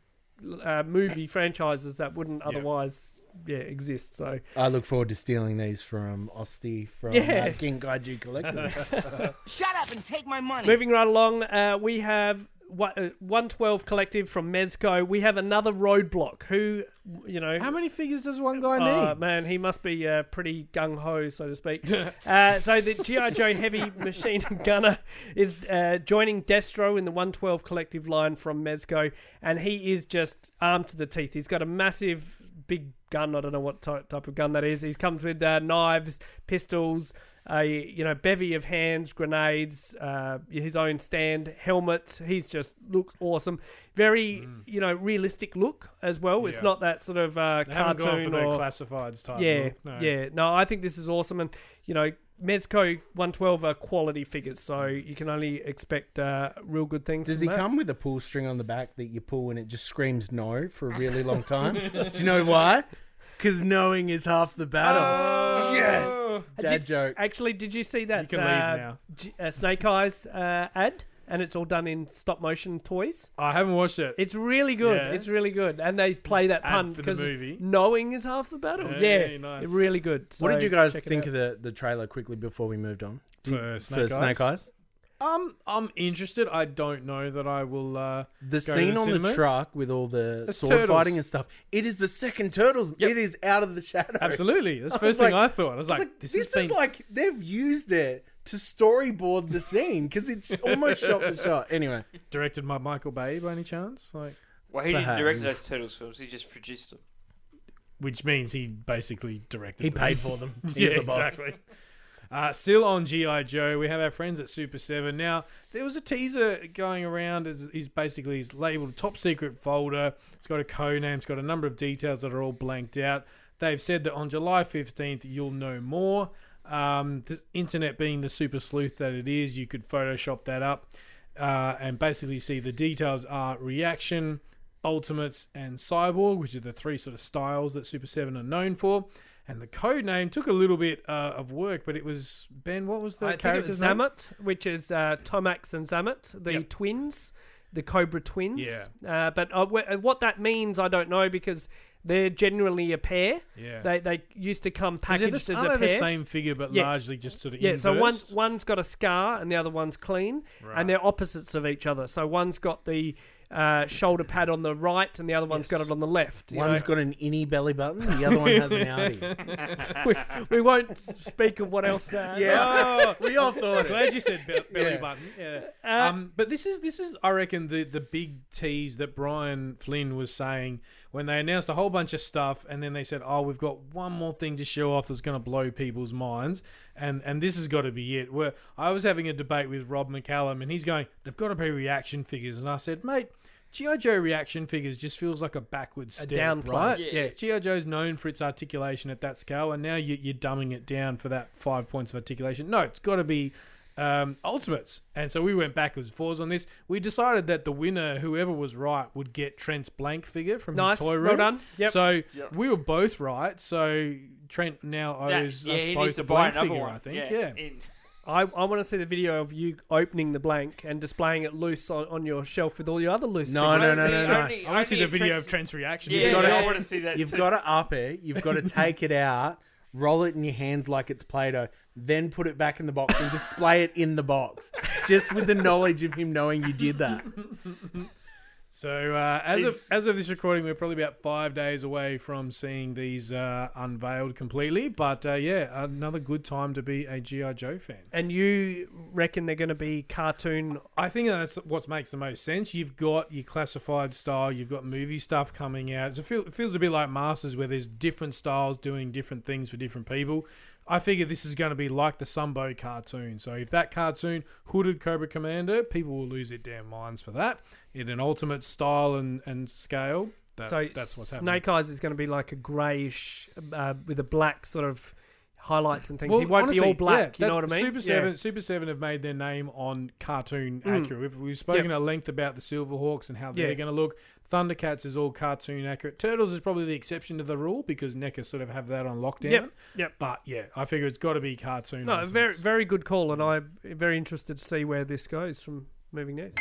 uh, movie franchises that wouldn't otherwise, yeah, exist. So I look forward to stealing these from Osty from Yeah. uh, King Kaiju Collective. *laughs* Shut up and take my money. moving right along, uh, we have one- uh, 112 Collective from Mezco. We have another Roadblock who, you know, How many figures does one guy Oh need? man, he must be uh, pretty gung ho, so to speak. *laughs* uh, so the GI Joe Heavy *laughs* Machine Gunner is uh, joining Destro in the 112 collective line from Mezco, and he is just armed to the teeth. He's got a massive, big gun. I don't know what type, type of gun that is. He comes with uh, knives, pistols, a you know bevy of hands, grenades, uh, his own stand, helmet. He's just looks awesome. Very you know realistic look as well. It's not that sort of uh, cartoon or classifieds type. yeah, no. yeah. No, I think this is awesome, and you know, Mezco 112 are quality figures, so you can only expect uh, real good things. Does from he that. come with a pull string on the back that you pull and it just screams no for a really long time? Do you know why? Because knowing is half the battle. Oh. yes! Dad Did- joke. Actually, did you see that You can leave uh, now. G- uh, Snake Eyes uh, ad? And it's all done in stop motion toys. I haven't watched it. It's really good. Yeah. It's really good, and they play that ad pun for the because movie. knowing is half the battle. Hey, Yeah, nice. really good. What did you guys think of the, the trailer quickly before we moved on? Did- For Snake Snake Eyes? Eyes? Um, I'm interested. I don't know that I will. Uh, The go to scene the on cinema? the truck with all the It's sword turtles. fighting and stuff. It is the second Turtles. Yep. It is out of the shadow. absolutely. That's *laughs* the I first thing like- I thought. I was I like, was like, this, this, has is been. like they've used it to storyboard the scene because it's *laughs* almost shot for shot. Anyway, directed by Michael Bay by any chance? Like, Well, he didn't Perhaps. direct those Turtles films. He just produced them. which means he basically directed. he them. paid for them. *laughs* He's yeah, the boss. exactly. Uh, still on GI Joe, we have our friends at Super Seven. Now there was a teaser going around. As he's basically he's labeled top secret folder. It's got a code name. It's got a number of details that are all blanked out. They've said that on July fifteenth you'll know more. Um, the internet being the super sleuth that it is, you could Photoshop that up uh, and basically see the details are reaction, ultimates, and cyborg, which are the three sort of styles that Super Seven are known for. And the code name took a little bit uh, of work, but it was Ben. What was the I think it was name? Xamot, which is uh, Tomax and Xamot, the Yep. twins, the Cobra twins. Yeah. Uh, but uh, wh- what that means, I don't know because they're generally a pair. Yeah. They they used to come packaged the, as aren't a they pair. the same figure, but Yeah. largely just sort of yeah, so one one's got a scar and the other one's clean, Right. and they're opposites of each other. So one's got the uh, shoulder pad on the right, and the other one's got it on the left. you One's know? got an innie belly button. The other one has an outie. *laughs* *laughs* we, we won't speak of what else. Uh, Oh, *laughs* we all thought it. Glad you said be- belly Yeah. button. Yeah. Uh, um, but this is this is I reckon the the big tease that Brian Flynn was saying when they announced a whole bunch of stuff and then they said, "Oh, we've got one more thing to show off that's going to blow people's minds." And and this has got to be it. Where I was having a debate with Rob McCallum and he's going, "They've got to be reaction figures." And I said, "Mate, GI Joe reaction figures just feels like a backwards step, downplay. right? Yeah. GI Joe's known for its articulation at that scale, and now you, you're dumbing it down for that five points of articulation. No, it's got to be um, ultimates. And so we went backwards and forwards on this. We decided that the winner, whoever was right, would get Trent's blank figure from Nice. his toy room. Well done. Yep. So we were both right. So Trent now Nah, owes yeah, us he both needs to a buy blank another figure, one. I think. Yeah. Yeah. I, I want to see the video of you opening the blank and displaying it loose on, on your shelf with all your other loose. No, figures. no, no, no, no. Only- I want to see the video Trent's- of Trent's reaction. Yeah, to it. gotta- yeah, I want to see that. You've too. got to up it. You've got to *laughs* take it out, roll it in your hands like it's Play-Doh, then put it back in the box and display it in the box, just with the knowledge of him knowing you did that. So uh, as of as of this recording, we're probably about five days away from seeing these uh, unveiled completely. But uh, yeah, another good time to be a GI Joe fan. And you reckon they're going to be cartoon? I think that's what makes the most sense. You've got your classified style, you've got movie stuff coming out. It feels a bit like Masters, where there's different styles doing different things for different people. I figure this is going to be like the Sunbow cartoon. So if that cartoon hooded Cobra Commander, people will lose their damn minds for that in an ultimate style and, and scale. That, so that's what's Snake happening. Eyes is going to be like a greyish uh, with a black sort of highlights and things. Well, he won't honestly, be all black. yeah, you know what I that's- mean? Super Yeah. Seven, Super Seven have made their name on cartoon Mm. accurate. We've, we've spoken Yep. at length about the Silverhawks and how they're Yeah. going to look. Thundercats is all cartoon accurate. Turtles is probably the exception to the rule because NECA sort of have that on lockdown. Yep. Yep. But yeah, I figure it's got to be cartoon. No, Ultimates. very very good call, and I'm very interested to see where this goes from moving next.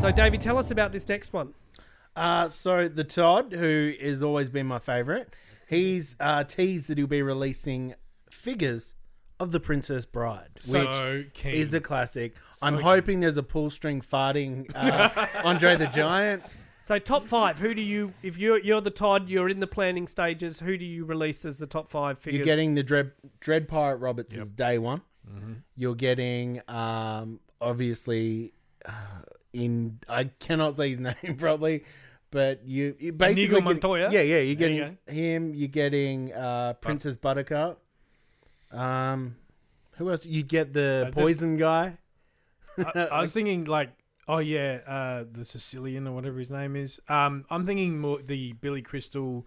So, Davey, tell us about this next one. Uh, so the Todd, who has always been my favorite, he's uh, teased that he'll be releasing figures of the Princess Bride, which So keen. is a classic. I'm hoping there's a pull string farting uh, Andre the Giant. *laughs* So, top five. Who do you, if you're you're the Todd, you're in the planning stages. Who do you release as the top five figures? You're getting the Dread, Dread Pirate Roberts as day one. You're getting, um, obviously, uh, in I cannot say his *laughs* name probably, but you, you basically Inigo Montoya? Yeah, yeah. You're There you getting him. You're getting uh, Princess Buttercup. Um, who else? You get the Uh, the- poison guy. I, I *laughs* was thinking like, oh yeah, uh, the Sicilian or whatever his name is. Um, I'm thinking more the Billy Crystal,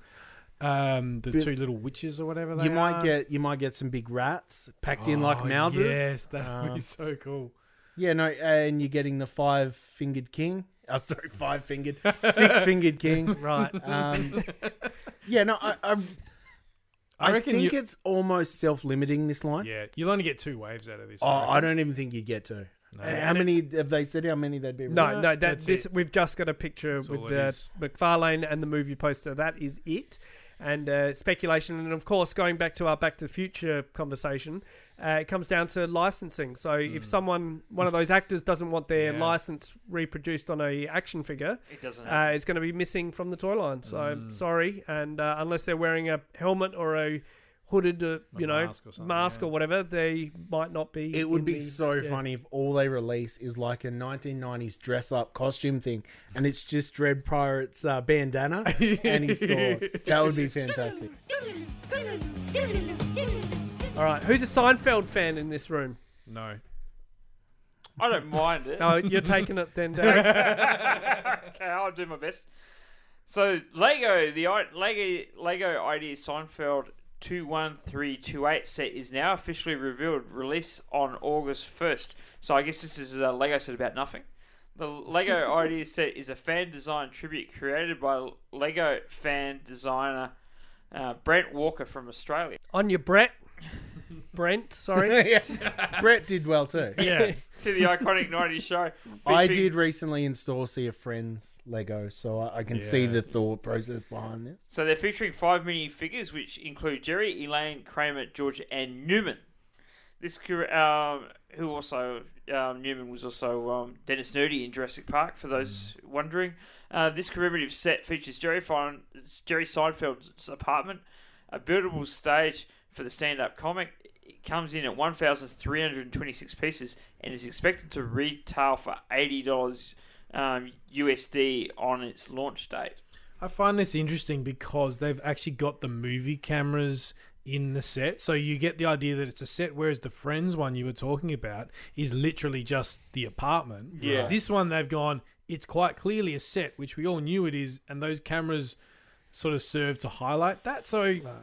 um, the two little witches or whatever. They You might are. get you might get some big rats packed in like Oh, mouses. Yes, that would Um, be so cool. Yeah, no, and you're getting the five fingered king. Oh, sorry, five fingered, *laughs* six fingered king. right. Um, yeah, no, I, I, I, reckon think you- it's almost self-limiting. This line. Yeah, you'll only get two waves out of this. Oh, I I reckon. don't even think you get to. How many have they said? How many they'd be? No, releasing? no, that That's this it. we've just got a picture That's all with it the is. McFarlane and the movie poster. That is it, and uh, speculation, and of course, going back to our Back to the Future conversation, uh, it comes down to licensing. So if someone, one of those actors, doesn't want their Hmm. Yeah. license reproduced on a action figure, It doesn't. uh, it's going to be missing from the toy line. So Hmm. sorry, and uh, unless they're wearing a helmet or a hooded, uh, you know, mask or mask yeah. or whatever, they might not be. It would in be the- so yeah. funny if all they release is like a 1990s dress up costume thing, and it's just Dread Pirate's uh, bandana and his *laughs* sword. That would be fantastic. All right, who's a Seinfeld fan in this room? No. I don't mind it. no, you're taking it then, *laughs* Dave. okay, I'll do my best. So Lego, the Lego Lego Ideas Seinfeld two one three two eight set is now officially revealed. Release on August first. So I guess this is a Lego set about nothing. The Lego *laughs* ID set is a fan design tribute created by Lego fan designer uh, Brent Waller from Australia. On your Brett. Brent, sorry. *laughs* yeah. Brett did well too. yeah. *laughs* to the iconic 90s show. I featuring- did recently install Sea of Friends Lego, so I, I can see the thought process behind this. So they're featuring five mini figures, which include Jerry, Elaine, Kramer, George, and Newman. This cur- um, who also um, Newman was also um, Dennis Nedry in Jurassic Park. For those wondering, uh, this commemorative set features Jerry, Fein- Jerry Seinfeld's apartment, a buildable stage for the stand-up comic. It comes in at one thousand three hundred twenty-six pieces and is expected to retail for eighty dollars um, USD on its launch date. I find this interesting because they've actually got the movie cameras in the set. So you get the idea that it's a set, whereas the Friends one you were talking about is literally just the apartment. Yeah. This one they've gone, it's quite clearly a set, which we all knew it is, and those cameras sort of serve to highlight that. So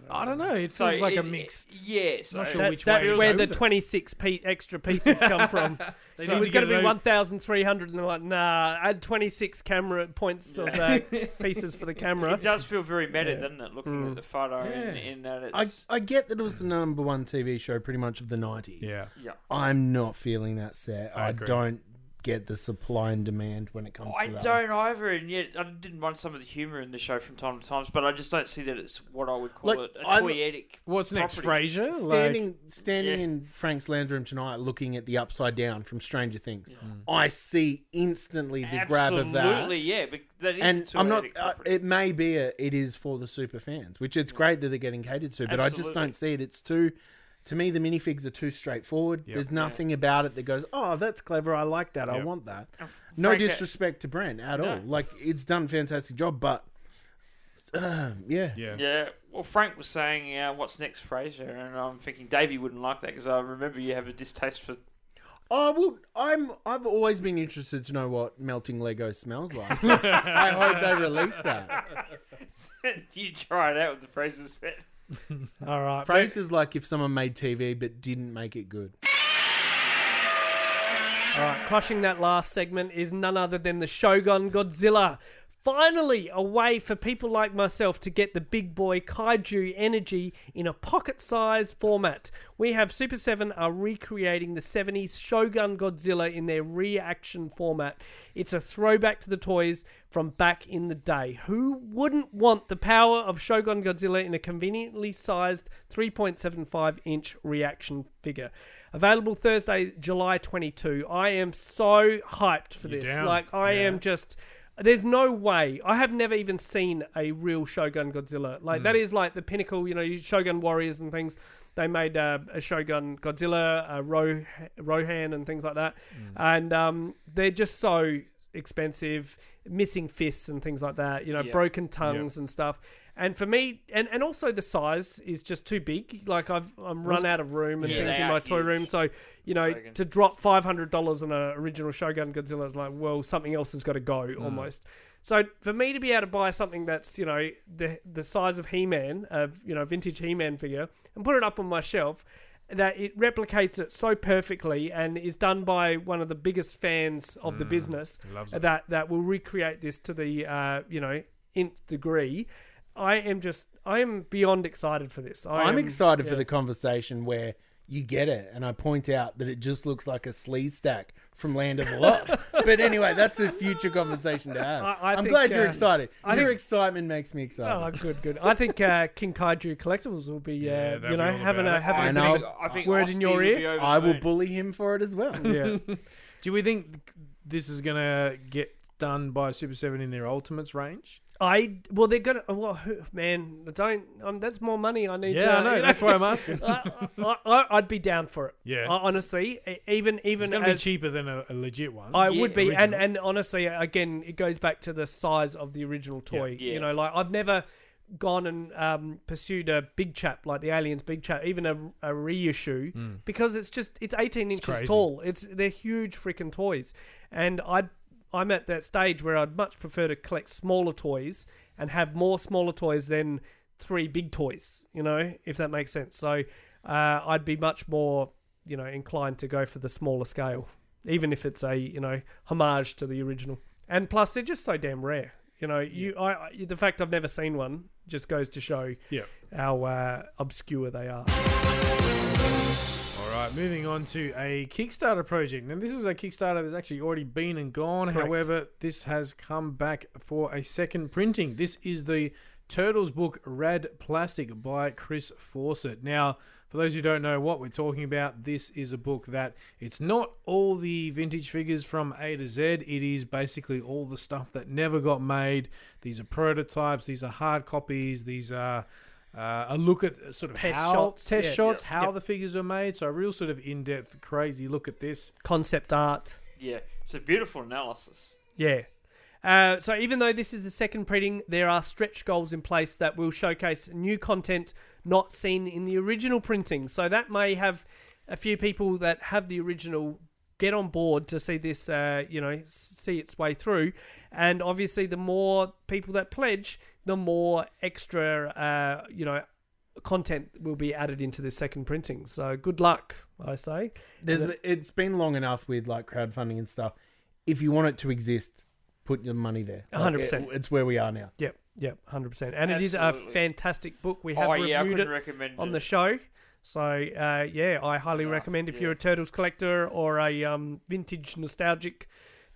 I don't know. It feels like a it- mixed. Yeah, so Not sure That's, which that's way it where goes the with it. 26 pe- extra pieces come *laughs* from. They it was to going to get be over- 1,300, and they're like, nah, add 26 camera points of uh, *laughs* pieces for the camera. It does feel very meta, doesn't it? Looking Mm. at the photo in, Yeah. in that I, it's I get that it was the number one TV show pretty much of the 90s. Yeah. yeah. I'm not feeling that set. I I, agree. don't get the supply and demand when it comes I to that. I don't either, and yet I didn't mind some of the humour in the show from time to time, but I just don't see that it's what I would call Like, it a I- toyetic. What's next, property. Frasier? Standing standing Yeah. in Frank's lounge room tonight, looking at the upside down from Stranger Things, I see instantly the grab of that. Absolutely, yeah, but that is a and I'm not. toyetic Uh, property. it may be a, it is for the super fans, which it's great that they're getting catered to, but I just Absolutely. don't see it. It's too. To me, the minifigs are too straightforward. There's nothing about it that goes, "Oh, that's clever. I like that. I want that." No Frank, uh, disrespect to Brent at No. all. Like it's done a fantastic job, but uh, *clears throat* yeah. Yeah. Yeah. Well, Frank was saying, uh, "What's next, Frasier?" And I'm thinking Davey wouldn't like that because I remember you have a distaste for. Oh well, I'm. I've always been interested to know what melting Lego smells like. So *laughs* I hope they release that. *laughs* you try it out with the Frasier set. *laughs* All right. Frasier's like if someone made TV but didn't make it good. All right, crushing that last segment is none other than the Shogun Godzilla. Finally, a way for people like myself to get the big boy kaiju energy in a pocket sized format. We have Super 7 are recreating the 70s Shogun Godzilla in their reaction format. It's a throwback to the toys from back in the day. Who wouldn't want the power of Shogun Godzilla in a conveniently sized 3.75 inch reaction figure? Available Thursday, July 22. I am so hyped for You're this. down. Like, I Yeah. am just. There's no way. I have never even seen a real Shogun Godzilla. Like, Mm. that is like the pinnacle, you know, Shogun Warriors and things. They made uh, a Shogun Godzilla, Ro- Rodan, and things like that. Mm. And um, they're just so expensive, missing fists and things like that, you know, Yeah. broken tongues and stuff. And for me, and, and also the size is just too big. Like I've I'm run out of room and Yeah, things they in are my toy huge. room. So you know, Shogun. to drop five hundred dollars on an original Shogun Godzilla is like, well, something else has got to go almost. So for me to be able to buy something that's you know the the size of He Man, of you know vintage He Man figure, and put it up on my shelf, that it replicates it so perfectly and is done by one of the biggest fans of the business loves it. that that will recreate this to the uh, you know nth degree. I am just I am beyond excited for this. I I'm am- excited for the conversation where you get it, and I point out that it just looks like a Sleestak from Land of the *laughs* Lost. but anyway, that's a future conversation to have. I- I am think, glad you're uh, excited. I Your think- excitement makes me excited. Oh, good, good. I think uh, King Kaiju Collectibles will be, uh, they'll you know, having a having I a know. I think Word in your ear? over I will moon. bully him for it as well. *laughs* yeah. Do we think this is gonna get done by Super Seven in their Ultimates range? I well, they're gonna. Well, who- man, don't. Um, that's more money. I need. Yeah, to, I know. you That's why I'm asking. *laughs* I, I, I, I'd be down for it. Yeah. I, honestly, e- even It's even gonna be cheaper than a, a legit one. I Yeah, would be, and original. and honestly, again, it goes back to the size of the original toy. Yeah. You know, like I've never gone and um, pursued a big chap like the Aliens big chap, even a, a reissue, because it's just it's 18 inches Hmm. crazy. tall. It's they're huge freaking toys, and I I'm at that stage where I'd much prefer to collect smaller toys and have more smaller toys than three big toys. You know, if that makes sense. So uh, I'd be much more you know inclined to go for the smaller scale even if it's a you know homage to the original. And plus, they're just so damn rare. You know, you I, I the fact I've never seen one just goes to show Yeah. how uh, obscure they are. Right, moving on to a Kickstarter project. Now, this is a Kickstarter that's actually already been and gone. Correct. However, this has come back for a second printing. This is the Turtles book Rad Plastic by Chris Fawcett. Now, for those who don't know what we're talking about, this is a book that it's not all the vintage figures from A to Z. It is basically all the stuff that never got made. These are prototypes. These are hard copies. These are uh, a look at sort of Test how shots, test yeah. shots, Yep. how Yep. the figures are made. So a real sort of in-depth, crazy look at this. Concept art. Yeah, it's a beautiful analysis. Yeah. Uh, so even though this is the second printing, there are stretch goals in place that will showcase new content not seen in the original printing. So that may have a few people that have the original get on board to see this, uh, you know, see its way through. And obviously, the more people that pledge, the more extra, uh, you know, content will be added into this second printing. So good luck, I say. There's, And it's been long enough with like crowdfunding and stuff. If you want it to exist, put your money there. Like, 100%. it- it's where we are now. Yep, yep, hundred percent. And it is a fantastic book. We have Oh yeah, reviewed couldn't it recommend on it. the show. So uh, yeah, I highly Enough, recommend if yeah. you're a Turtles collector or a um, vintage nostalgic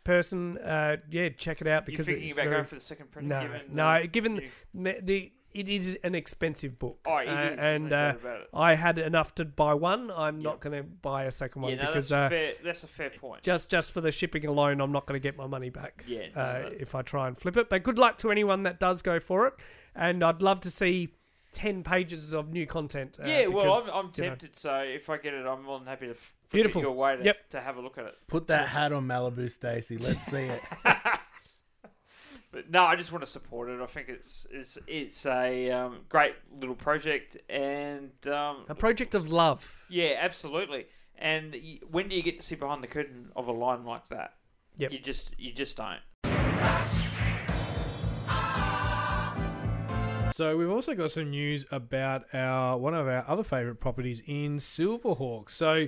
person. Uh, yeah, check it out because You're thinking it's about very, going for the second print? no, given no. the given the, the it is an expensive book. Oh, it Uh, is, and no uh, doubt about it. I had enough to buy one. I'm not going to buy a second one yeah, no, because that's uh, fair. That's a fair point. just just for the shipping alone, I'm not going to get my money back. Yeah, uh, no. if I try and flip it. But good luck to anyone that does go for it, and I'd love to see ten pages of new content. uh, yeah, well, because, I'm, I'm you know, tempted. So if I get it, I'm more than happy to Beautiful. your way to, Yep. to have a look at it. Put that hat on Malibu, Stacy. Let's see it. *laughs* But no, I just want to support it. I think it's it's it's a um, great little project, and um, A project of love. yeah, absolutely. And y- when do you get to see behind the curtain of a line like that? Yep. You just you just don't. So we've also got some news about our one of our other favourite properties in Silverhawk. So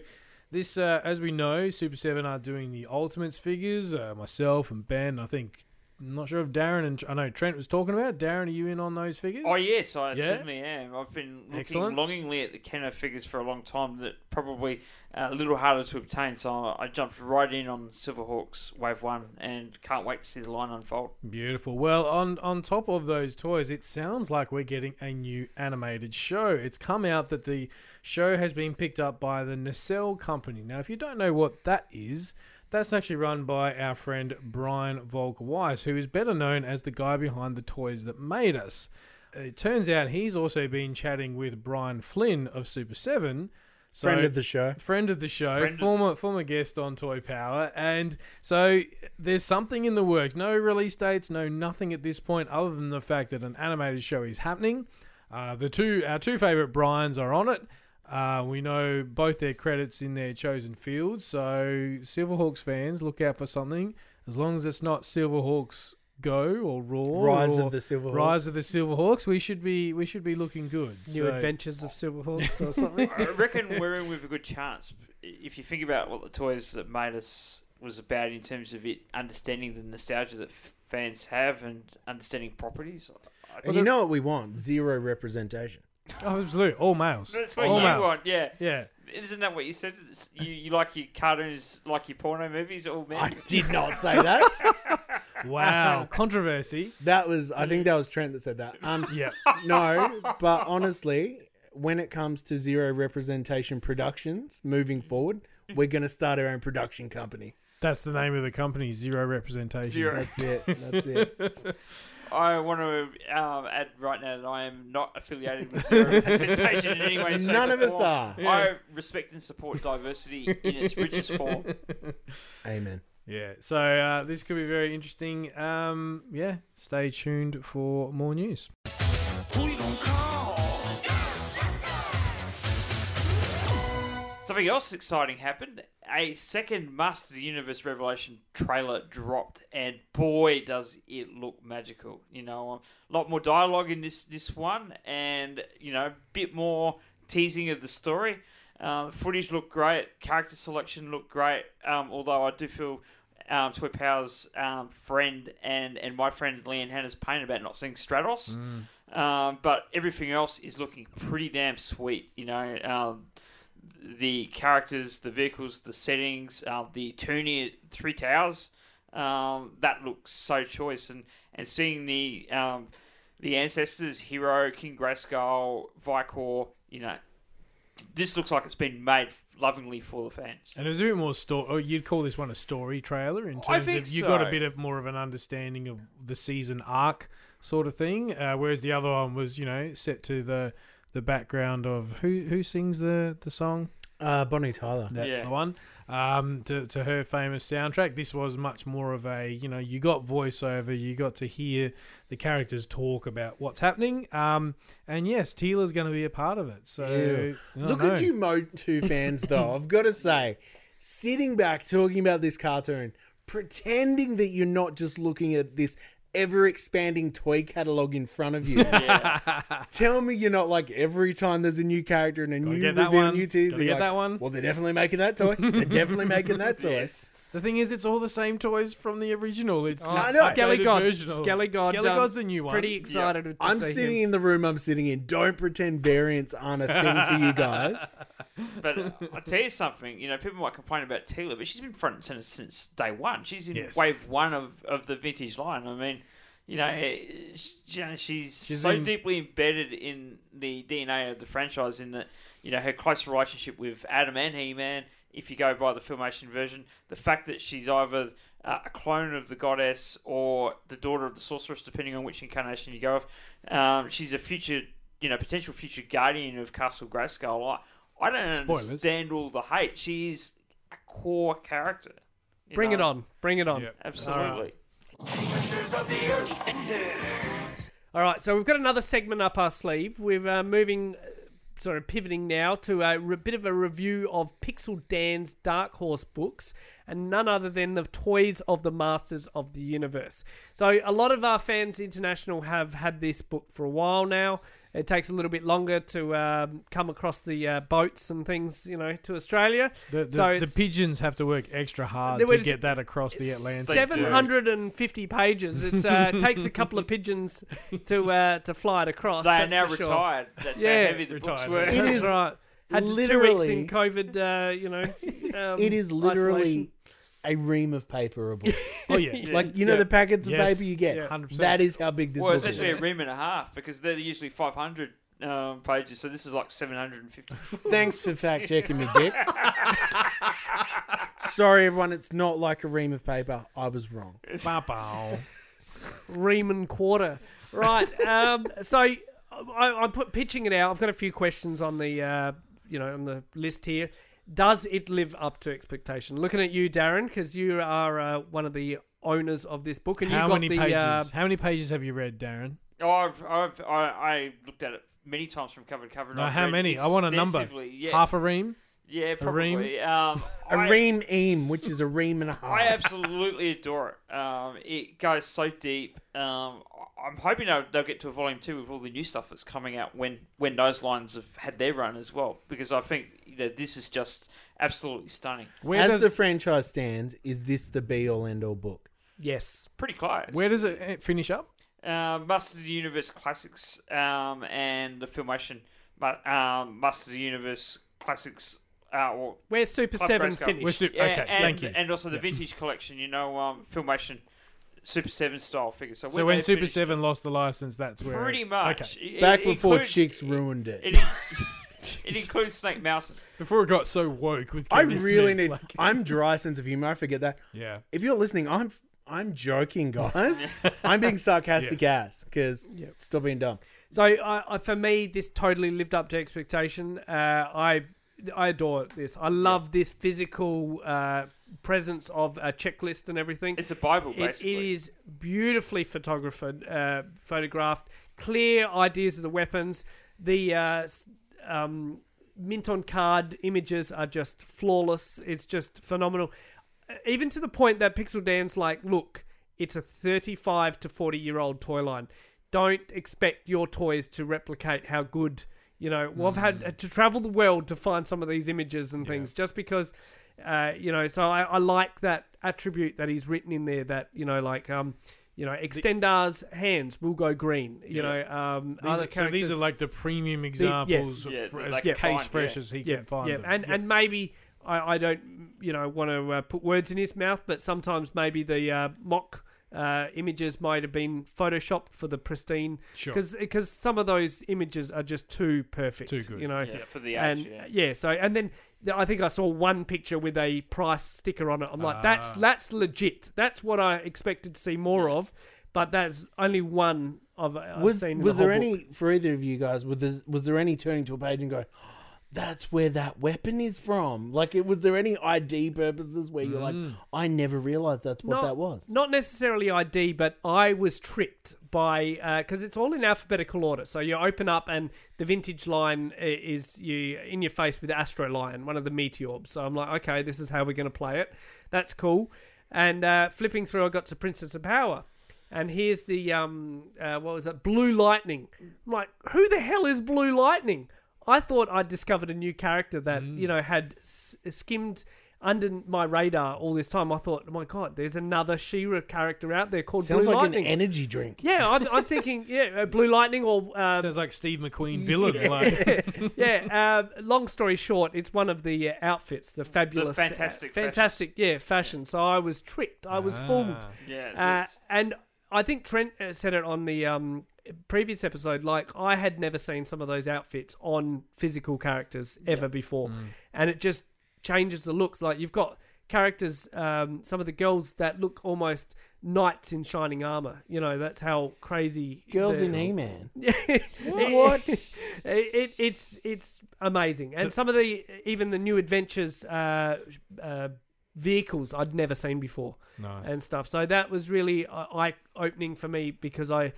this, uh, as we know, Super Seven are doing the Ultimates figures. Uh, myself and Ben, I think. I'm not sure if Darren and I know Trent was talking about. Darren, are you in on those figures? Oh yes, I Yeah? certainly am. I've been looking Excellent. longingly at the Kenner figures for a long time. That probably a little harder to obtain. So I jumped right in on Silverhawks Wave One, and can't wait to see the line unfold. Beautiful. Well, on on top of those toys, it sounds like we're getting a new animated show. It's come out that the show has been picked up by the Nacelle Company. Now, if you don't know what that is, that's actually run by our friend Brian Volk Weiss, who is better known as the guy behind the toys that made us. It turns out he's also been chatting with Brian Flynn of Super Seven. So, Friend of the show. friend of the show, Friend of- former former guest on Toy Power, and so there's something in the works. No release dates, no nothing at this point, other than the fact that an animated show is happening. Uh, the two our two favorite Brians are on it. Uh, we know both their credits in their chosen fields, so Silverhawks fans look out for something. As long as it's not Silverhawks Go or Raw, Rise or of the Silverhawks. Rise of the Silverhawks, we should be we should be looking good. New So- Adventures of Silverhawks or *laughs* something. I reckon we're in with a good chance. If you think about what the toys that made us was about in terms of it understanding the nostalgia that f- fans have and understanding properties. I- And you know what we want? Zero representation. Oh, absolutely, all males. That's what all you males. want, yeah. Yeah. Isn't that what you said? It's- You, you like your cartoons, like your porno movies, all men? I did not say that. *laughs* Wow, controversy. that was, I think that was Trent that said that. Um, *laughs* Yeah. no, but honestly, when it comes to zero representation productions moving forward, we're going to start our own production company. That's the name of the company, Zero Representation. Zero. That's it. That's it. *laughs* I want to um, add right now that I am not affiliated with Zero Representation in any way. shape, None or of us form. are. I respect and support diversity in its richest form. *laughs* Amen. Yeah. So uh, this could be very interesting. Um, yeah. Stay tuned for more news. Something else exciting happened. A second Masters of the Universe Revelation trailer dropped, and boy, does it look magical. You know, a lot more dialogue in this this one, and you know, a bit more teasing of the story. Um, footage looked great. Character selection looked great. Um, although I do feel um, Toy Power's um, friend and and my friend Leanne Hannah's pain about not seeing Stratos. Um, but everything else is looking pretty damn sweet. You know, um, the characters, the vehicles, the settings, uh, the Eternia Three Towers. Um, that looks so choice, and and seeing the um, the ancestors, He-Ro, King Grayskull, Vikor. You know, this looks like it's been made lovingly for the fans. And there's a bit more story. Oh, you'd call this one a story trailer in terms I think of you got a bit of more of an understanding of the season arc sort of thing. Uh, whereas the other one was, you know, set to the the background of who who sings the the song. Uh, Bonnie Tyler. That's Yeah. the one. Um, to, to her famous soundtrack. This was much more of a, you know, you got voiceover, you got to hear the characters talk about what's happening. Um, and yes, Teela's going to be a part of it. So Ew. I Look know. at you, Motu fans, though. *laughs* I've got to say, sitting back talking about this cartoon, pretending that you're not just looking at this ever expanding toy catalog in front of you. *laughs* Tell me you're not like every time there's a new character and a new get that reveal, one. new teaser. Gotta get like, that one. Well, they're definitely making that toy. They're definitely *laughs* making that toy. Yes. The thing is, it's all the same toys from the original. It's just know. Skelegod. Skelly God. Skelly done. God's a new one. Pretty excited to I'm see sitting him. in the room I'm sitting in. Don't pretend variants aren't a thing for you guys. *laughs* But I'll tell you something, you know, people might complain about Teela, but she's been front and center since day one. She's in Yes. wave one of, of the vintage line. I mean, you know, eh, she- you know, she's, She's so in- deeply embedded in the DNA of the franchise in that, you know, her close relationship with Adam and He Man, if you go by the Filmation version, the fact that she's either uh, a clone of the goddess or the daughter of the sorceress, depending on which incarnation you go with. Um, she's a future, you know, potential future guardian of Castle Grayskull. I, I don't Spoilers. understand all the hate. She's a core character. you Bring it on. Bring it on. Yep. Absolutely. Alright. All right, so we've got another segment up our sleeve. We're uh, moving, sort of pivoting now to a re- bit of a review of Pixel Dan's Dark Horse books, and none other than the toys of the Masters of the Universe. So a lot of our fans international have had this book for a while now. It takes a little bit longer to um, come across the uh, boats and things, you know, to Australia. The, the, so the pigeons have to work extra hard to get that across the Atlantic. Seven hundred and fifty pages. It's uh, it takes a couple of pigeons to uh, to fly it across. They are now for sure. retired. That's Yeah. how heavy the books Retired. were. It That's *laughs* right. Had two weeks in COVID. Uh, you know, um, *laughs* It is literally isolation. A ream of paper a book. *laughs* Oh yeah, like you know Yeah. the packets of Yes. paper you get. Yeah. 100%. That is how big this Well, it's book is. actually a ream and a half because they're usually 500 um, pages, so this is like 750. *laughs* Thanks for fact checking me, Dick. *laughs* Sorry, everyone. It's not like a ream of paper. I was wrong. Bow-bow. Riemann quarter. Right. Um, so I, I'm put pitching it out. I've got a few questions on the uh, you know on the list here. Does it live up to expectation? Looking at you, Darren, because you are uh, one of the owners of this book, and How you've got many the pages? uh, How many pages have you read, Darren? Oh, I've, I've, I, I looked at it many times from cover to cover. and No, I've how many? I want a number. Yeah, Half a ream. Yeah, ream? probably. Um, *laughs* A I- ream eam, which is a ream and a half. I absolutely adore it. Um, it goes so deep. Um, I'm hoping they'll, they'll get to a volume two with all the new stuff that's coming out when when those lines have had their run as well. Because I think you know this is just absolutely stunning. Where As does the franchise stands, is this the be all end all book? yes. Pretty close. where does it finish up? uh, Masters of the Universe Classics um, and the Filmation but um, Masters of the Universe Classics. Uh, or Where's Super Club Seven Grayskull. finished? We're su- Yeah, okay, and, thank you. And also the vintage collection, you know, um, Filmation Super Seven style figures. So, So when they Super finish- Seven lost the license, that's where pretty it- much Okay. It- Back it before includes- chicks ruined it. It, *laughs* it includes Snake Mountain. Before it got so woke with. I Kevin really Smith, need. like- I'm dry sense of humor. I forget that. yeah. If you're listening, I'm I'm joking, guys. *laughs* *laughs* I'm being sarcastic Yes. ass because stop being dumb. So I, I, for me, this totally lived up to expectation. Uh, I I adore this. I love this physical uh, presence of a checklist and everything. It's a Bible, It, it is beautifully photographed, uh, photographed, clear ideas of the weapons. The uh, um, mint on card images are just flawless. It's just phenomenal. Uh, Even to the point that Pixel Dan's like, look, it's a 35 to 40 year old toy line. Don't expect your toys to replicate how good. You know, well, I've had to travel the world to find some of these images and things just because, uh, you know, so I, I like that attribute that he's written in there that, you know, like, um, you know, Extendar's hands will go green. You know, um, These other are, so these are like the premium yes. examples, Yeah, of, that as they can case find, fresh as he yeah, can find yeah. them. And and maybe I, I don't you know want to uh, put words in his mouth, but sometimes maybe the uh, mock uh, images might have been photoshopped for the pristine Sure. because some of those images are just too perfect, Too good. you know. Yeah, for the and age, yeah. so and then I think I saw one picture with a price sticker on it. I'm like, that's Ah. that's legit. That's what I expected to see more of, but that's only one of I've Was seen was the there whole any book. for either of you guys? Was there, was there any turning to a page and going, "That's where that weapon is from"? Like, it was there any ID purposes where you're like, "I never realized that's what not, that was." Not necessarily ID, but I was tricked by because it's all in alphabetical order. So you open up, and the vintage line i- is you in your face with Astro Lion, one of the meteorbs. So I'm like, okay, this is how we're going to play it. That's cool. And uh, flipping through, I got to Princess of Power. And here's the um, uh, what was it? Blue Lightning. I'm like, who the hell is Blue Lightning? I thought I'd discovered a new character that Mm. you know had s- skimmed under my radar all this time. I thought, oh my god, there's another She-Ra character out there called Sounds Blue like Lightning. an energy drink. yeah, I'm, I'm *laughs* thinking, yeah, uh, Blue Lightning or uh, Sounds like Steve McQueen villain. *laughs* Like, *laughs* yeah. Uh, long story short, it's one of the uh, outfits, the fabulous, uh, fantastic fantastic, yeah, fashion. So I was tricked. I was fooled. Ah. Yeah, Uh, and I think Trent uh, said it on the um, previous episode. Like I had never seen some of those outfits on physical characters ever before, and it just changes the looks. Like you've got characters, um, some of the girls that look almost knights in shining armor. You know, that's how crazy Girls the- in He-Man. *laughs* what? it, it, it's it's amazing, and some of the even the new adventures, uh, uh, vehicles I'd never seen before Nice. and stuff. So that was really uh, eye opening for me because I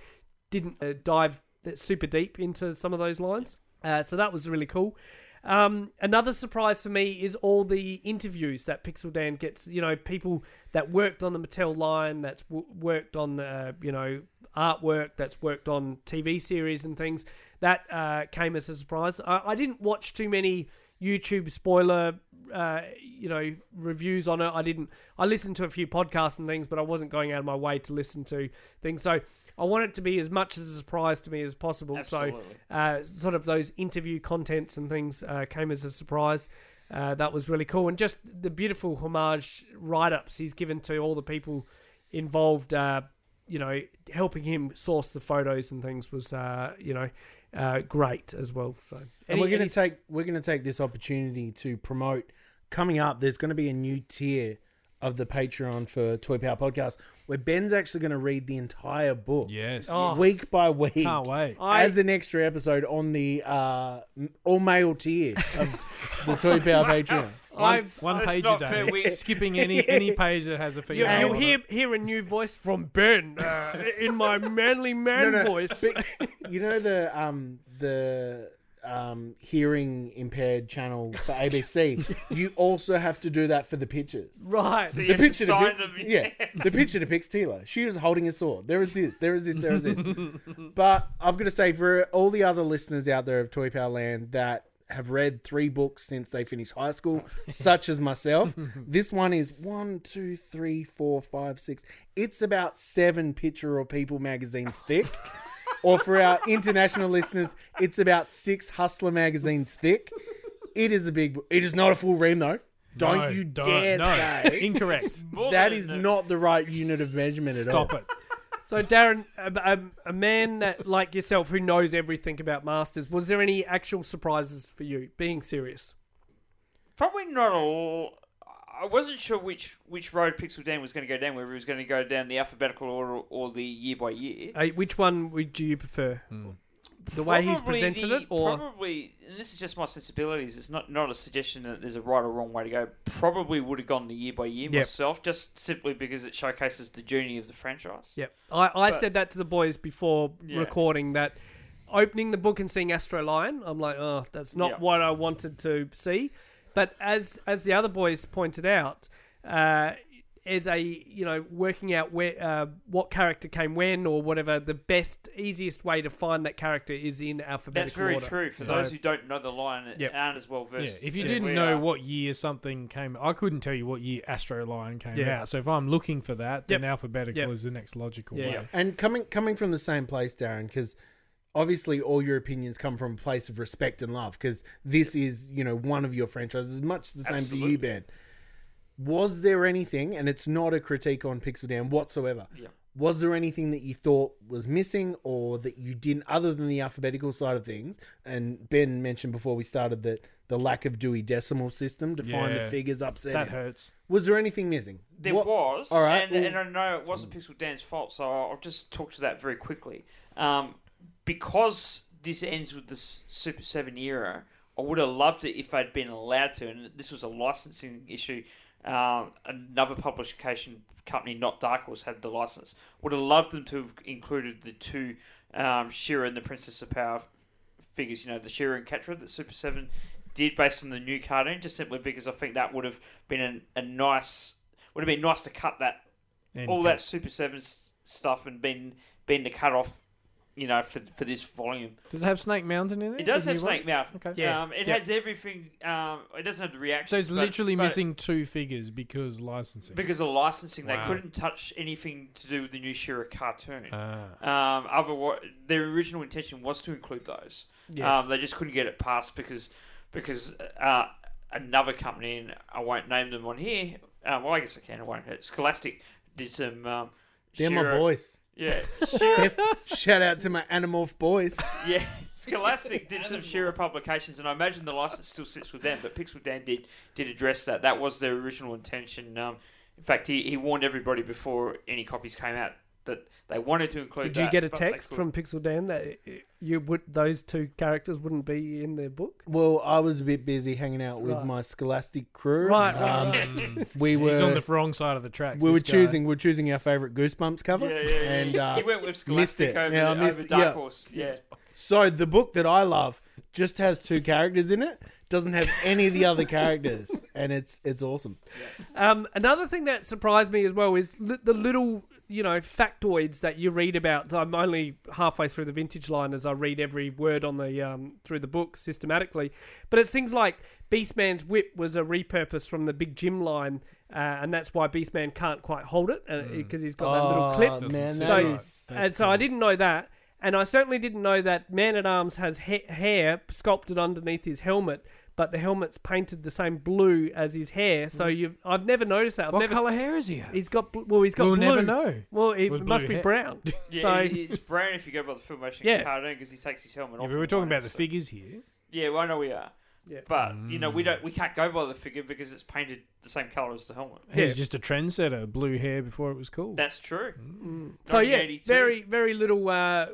didn't uh, dive super deep into some of those lines. Uh, so that was really cool. Um, another surprise for me is all the interviews that Pixel Dan gets. You know, people that worked on the Mattel line, that's w- worked on the you know artwork, that's worked on TV series and things. That uh, came as a surprise. I, I didn't watch too many YouTube spoiler, uh, you know, reviews on it. I didn't. I listened to a few podcasts and things, but I wasn't going out of my way to listen to things. So I want it to be as much as a surprise to me as possible. Absolutely. So, uh, sort of those interview contents and things uh, came as a surprise. Uh, that was really cool, and just the beautiful homage write-ups he's given to all the people involved. Uh, you know, helping him source the photos and things was, uh, you know, uh, great as well. So, and Any- we're going to take we're going to take this opportunity to promote coming up. There's going to be a new tier of the Patreon for Toy Power Podcast where Ben's actually going to read the entire book, Yes. Oh. week by week, Can't wait. I- as an extra episode on the uh, all male tier of the Toy *laughs* Power Patreon. I've, One That's page a not fair. day. We- Skipping any *laughs* any page that has a you, female. you'll on hear hear a new voice from Ben uh, in my manly *laughs* man No, no, voice. but you know the um the um hearing impaired channel for ABC. *laughs* you also have to do that for the pictures. right. So The picture depicts, them. yeah, *laughs* the picture depicts Teela. She was holding a sword. There is this, there is this, there is this. *laughs* but I've got to say, for all the other listeners out there of Toy Power Land that have read three books since they finished high school, such as myself, this one is one, two, three, four, five, six. It's about seven picture or people magazines thick. Or for our international listeners, it's about six Hustler magazines thick. It is a big. book. It is not a full ream though. Don't No, you don't- dare no. say *laughs* Incorrect. that is that than is the- not the right unit of measurement at all. Stop it. So, Darren, a, a, a man that, like yourself who knows everything about Masters, was there any actual surprises for you? Being serious. Probably not all. I wasn't sure which which road Pixel Dan was going to go down, whether he was going to go down the alphabetical order or the year by year. Uh, which one would you prefer? The way he's Probably presented the- it, or probably, and this is just my sensibilities. It's not not a suggestion that there's a right or wrong way to go. Probably would have gone the year by year Yep. myself, just simply because it showcases the journey of the franchise. Yep. I, I But- said that to the boys before Yeah. recording that opening the book and seeing Astro Lion, I'm like, oh, that's not Yeah. what I wanted to see. But as as the other boys pointed out, uh, as a you know working out where uh, what character came when or whatever, the best easiest way to find that character is in alphabetical That's very order. true. For So- those who don't know the line and Yep. aren't as well Yeah, versed. if you as didn't we know are. what year something came, I couldn't tell you what year Astro Lion came Yeah. out. So if I'm looking for that, then Yep. alphabetical Yep. is the next logical Yeah. way. Yeah. And coming coming from the same place, Darren, because obviously all your opinions come from a place of respect and love. Because this is, you know, one of your franchises, as much the same to Absolutely. you, Ben. Was there anything, and it's not a critique on Pixel Dan whatsoever. Yeah. Was there anything that you thought was missing or that you didn't, other than the alphabetical side of things? And Ben mentioned before we started that the lack of Dewey Decimal System to find the Yeah. figures upset. That hurts. Was there anything missing? There What- was, All right, and, well- and I know it wasn't Pixel Dan's fault, so I'll I'll just talk to that very quickly. Um, because this ends with the Super 7 era, I would have loved it if I'd been allowed to, and this was a licensing issue. Um, another publication company, not Dark Horse, had the license. Would have loved them to have included the two um, She-Ra and the Princess of Power figures, you know, the She-Ra and Catra that Super 7 did based on the new cartoon, just simply because I think that would have been an, a nice, would have been nice to cut that And all cut- that Super Seven stuff and been been the cut off, you know, for for this volume. Does it have Snake Mountain in it? It does The have new one? Snake Mouth. Okay. Yeah. Um, it Yeah. has everything. Um, it doesn't have the reaction. So it's but- literally but missing two figures because licensing. because of licensing. They couldn't touch anything to do with the new She-Ra cartoon. Ah. Um, otherwise, their original intention was to include those. Yeah. Um, they just couldn't get it passed because because uh, another company, and I won't name them on here. Uh, well, I guess I can. I won't. Scholastic did some. Um, They're my boys. Yeah, She-Ra, Shout out to my Animorph boys. yeah. Scholastic did some She-Ra publications, and I imagine the license still sits with them. But Pixel Dan did did address that. That was their original intention. Um, in fact, he, he warned everybody before any copies came out that they wanted to include. Did you that, get a text from Pixel Dan that you would those two characters wouldn't be in their book? Well, I was a bit busy hanging out with Right. my Scholastic crew. Right, right. Um, *laughs* we were He's on the wrong side of the tracks. we were this guy. choosing we are choosing our favorite Goosebumps cover, Yeah, yeah, yeah. and uh, you went with missed. Scholastic over, Yeah, I over. Dark Yeah. Horse. Yeah. So the book that I love just has two characters in it. Doesn't have any of the other *laughs* characters, and it's it's awesome. Um, another thing that surprised me as well is li- the little, you know, factoids that you read about. I'm only halfway through the vintage line as I read every word on the um, through the book systematically, but it's things like Beastman's whip was a repurpose from the Big Jim line, uh, and that's why Beastman can't quite hold it because he's got that little clip. Oh, man, Doesn't so, is- and so I didn't know that, and I certainly didn't know that Man at Arms has ha- hair sculpted underneath his helmet, but the helmet's painted the same blue as his hair. So mm. you, I've never noticed that. I've What never, colour hair is he? Have? He's got bl- well, he's got We'll blue. never know. Well, it With must be hair. brown. *laughs* Yeah, so it- it's brown if you go by the Filmation Yeah. cartoon because he takes his helmet Yeah, off. but we're in talking one about the episode. figures here. Yeah, well, I know we are. Yeah. But you know, we mm. don't. We can't go by the figure because it's painted the same color as the helmet. Yeah. He's just a trendsetter. Blue hair before it was cool. That's true. Mm. so yeah, 1982. very very little. Uh,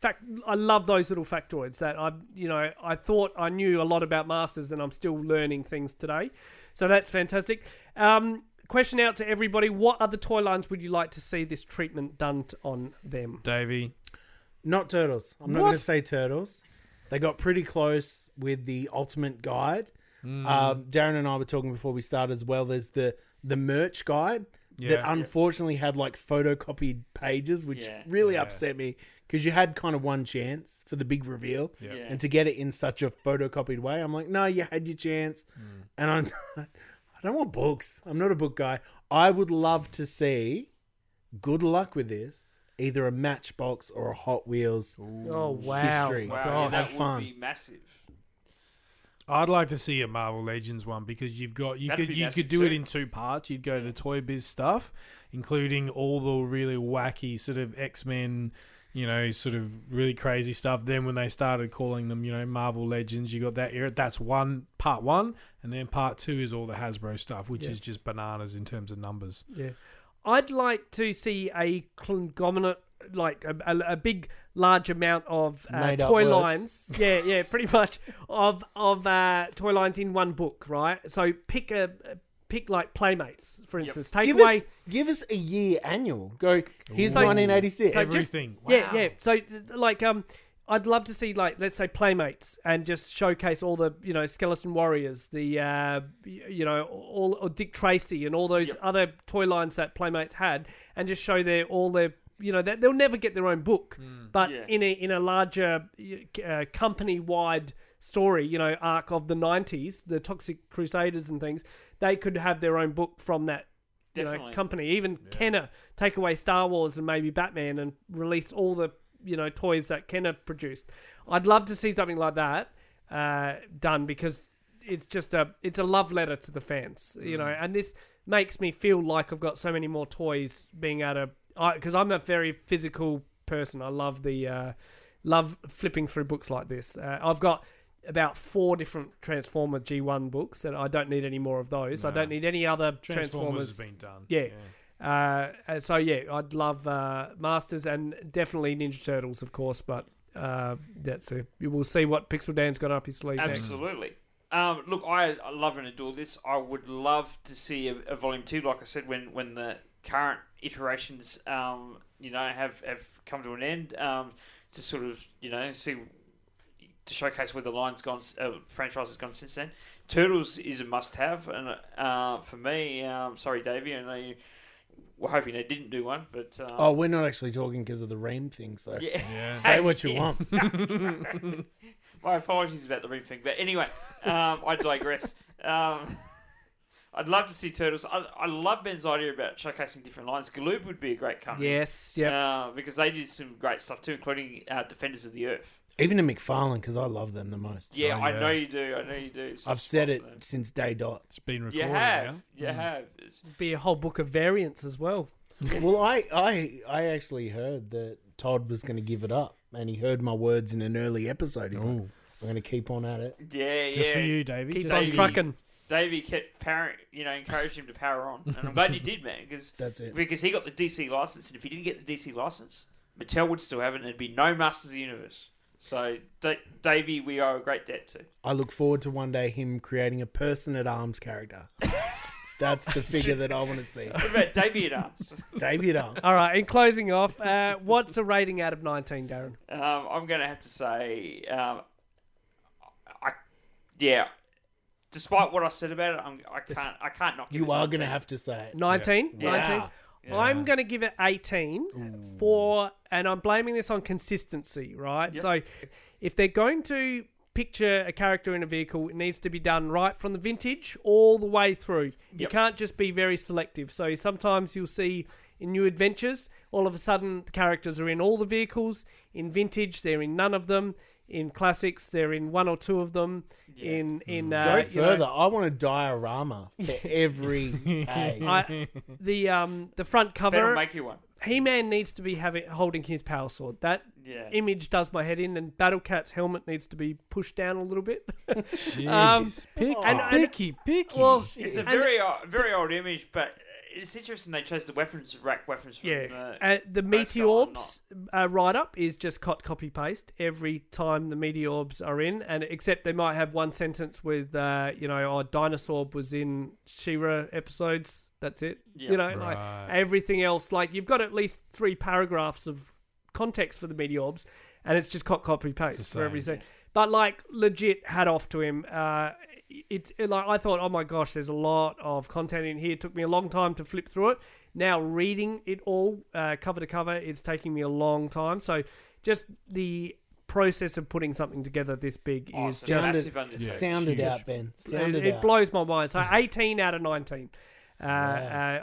fact, I love those little factoids that I, you know, I thought I knew a lot about masters, and I'm still learning things today. So that's fantastic. Um, question out to everybody: What other toy lines would you like to see this treatment done t- on them? Davey. Not turtles. I'm not What? going to say turtles. They got pretty close with the ultimate guide. Um, Darren and I were talking before we started as well. There's the the merch guide that Yeah. unfortunately had like photocopied pages, which Yeah. really Yeah. upset me because you had kind of one chance for the big reveal, Yeah. and to get it in such a photocopied way, I'm like, no, you had your chance, mm. and I'm *laughs* I don't want books. I'm not a book guy. I would love to see. Good luck with this. Either a Matchbox or a Hot Wheels. Oh wow! History. Wow, God, yeah, that have would fun. be massive. I'd like to see a Marvel Legends one because you've got you That'd could you could do it in two parts. You'd go to the Toy Biz stuff, including all the really wacky sort of X Men, you know, sort of really crazy stuff. Then when they started calling them, you know, Marvel Legends, you got that era. That's one part one, and then part two is all the Hasbro stuff, which Yeah. is just bananas in terms of numbers. Yeah. I'd like to see a conglomerate, like a, a, a big, large amount of uh, toy lines. *laughs* Yeah, yeah, pretty much of of uh, toy lines in one book, right? So pick a pick like Playmates, for instance. Take Give away. us, give us a year annual. Go. Here's So- 1986. so just- Everything. Yeah, Wow. yeah. So like um. I'd love to see like let's say playmates and just showcase all the you know skeleton warriors, the uh, y- you know all or Dick Tracy and all those other toy lines that playmates had, and just show their all their you know that they'll never get their own book, but Yeah. in a in a larger uh, company wide story, you know arc of the '90s, the Toxic Crusaders and things, they could have their own book from that you know, company. Even Kenner take away Star Wars and maybe Batman and release all the you know toys that Kenner produced. I'd love to see something like that uh, done because it's just a it's a love letter to the fans, you know. And this makes me feel like I've got so many more toys being able to because I'm a very physical person. I love the uh, love flipping through books like this. Uh, I've got about four different Transformer G1 books that I don't need any more of those. I don't need any other Transformers Transformers. has been done. Yeah. Uh, uh, so yeah, I'd love uh, Masters and definitely Ninja Turtles, of course. But uh, that's a we'll see what Pixel Dan's got up his sleeve next. Absolutely. Um, look, I, I love and adore this. I would love to see a, a volume two. Like I said, when when the current iterations, um, you know, have have come to an end, um, to sort of you know see to showcase where the line's gone, uh, franchise has gone since then. Turtles is a must-have, and uh, for me, um, sorry, Davey, I know you were hoping they didn't do one, but um, oh, we're not actually talking because of the Ream thing. So yeah. *laughs* say what you want. *laughs* My apologies about the ring thing, but anyway, um, I digress. Um, *laughs* I'd love to see Turtles. I, I love Ben's idea about showcasing different lines. Galoob would be a great company. Yes, yeah. Uh, because they did some great stuff too, including uh, Defenders of the Earth. Even to McFarlane because I love them the most. Yeah, Oh, I yeah. know you do. I know you do. I've said it since day dot. It's been You recorded have. now. You hmm. have. It's- Be a whole book of variants as well. well, I, I, I actually heard that Todd was going to give it up, and he heard my words in an early episode. He's like, Ooh. "I'm going to keep on at it." Yeah, yeah. Just yeah. for you, Davey. Keep Just on for trucking. Davey kept power, you know, encouraged him to power on, and I'm glad you did, man, because That's it. Because he got the DC license, and if he didn't get the DC license, Mattel would still have it, and there'd be no Masters of the Universe. So, Da- Davey, we owe a great debt to. I look forward to one day him creating a person at arms character. *laughs* That's the figure that I want to see. What about Davey at Arms? *laughs* Davey at arms. All right, in closing off, uh, what's a rating out of 19, Darren? Um, I'm going to have to say, um, I, yeah. Despite what I said about it, I'm, I can't. I can't knock Give You are going to have to say it. 19? Yeah. 19? Yeah. I'm going to give it 18 for, and I'm blaming this on consistency, right? Yep. So if they're going to picture a character in a vehicle, it needs to be done right from the vintage all the way through. You can't just be very selective. So sometimes you'll see in new adventures, all of a sudden the characters are in all the vehicles. In vintage, they're in none of them. In classics, they're in one or two of them. In in uh, Go you know- further. I want a diorama for *laughs* every page. I, the um the front Ben will cover. make you one. He Man needs to be having holding his power sword. That Yeah. image does my head in, and Battle Cat's helmet needs to be pushed down a little bit. Jeez. *laughs* Um, picky, and- and- picky, picky. well, It's a and- very o- very old image, but it's interesting they chose the weapons rack weapons from Yeah, uh, uh, the Grayskull Meteorbs uh, write up is just cut copy paste every time the Meteorbs are in, and except they might have one sentence with, uh, you know, oh, Dinosaur was in She-Ra episodes. That's it. Yeah. You know, like everything else, like you've got at least three paragraphs of context for the Meteorbs, and it's just cut copy paste for every scene. But like legit, hat off to him. Uh, it's it, like I thought, oh my gosh, there's a lot of content in here. It took me a long time to flip through it. Now reading it all uh, cover to cover, it's taking me a long time. So just the process of putting something together this big Oh, is just massive undertaking. Sound it huge. out, Ben. it, Sound it, it out. blows my mind. So 18 out of 19. Uh, uh,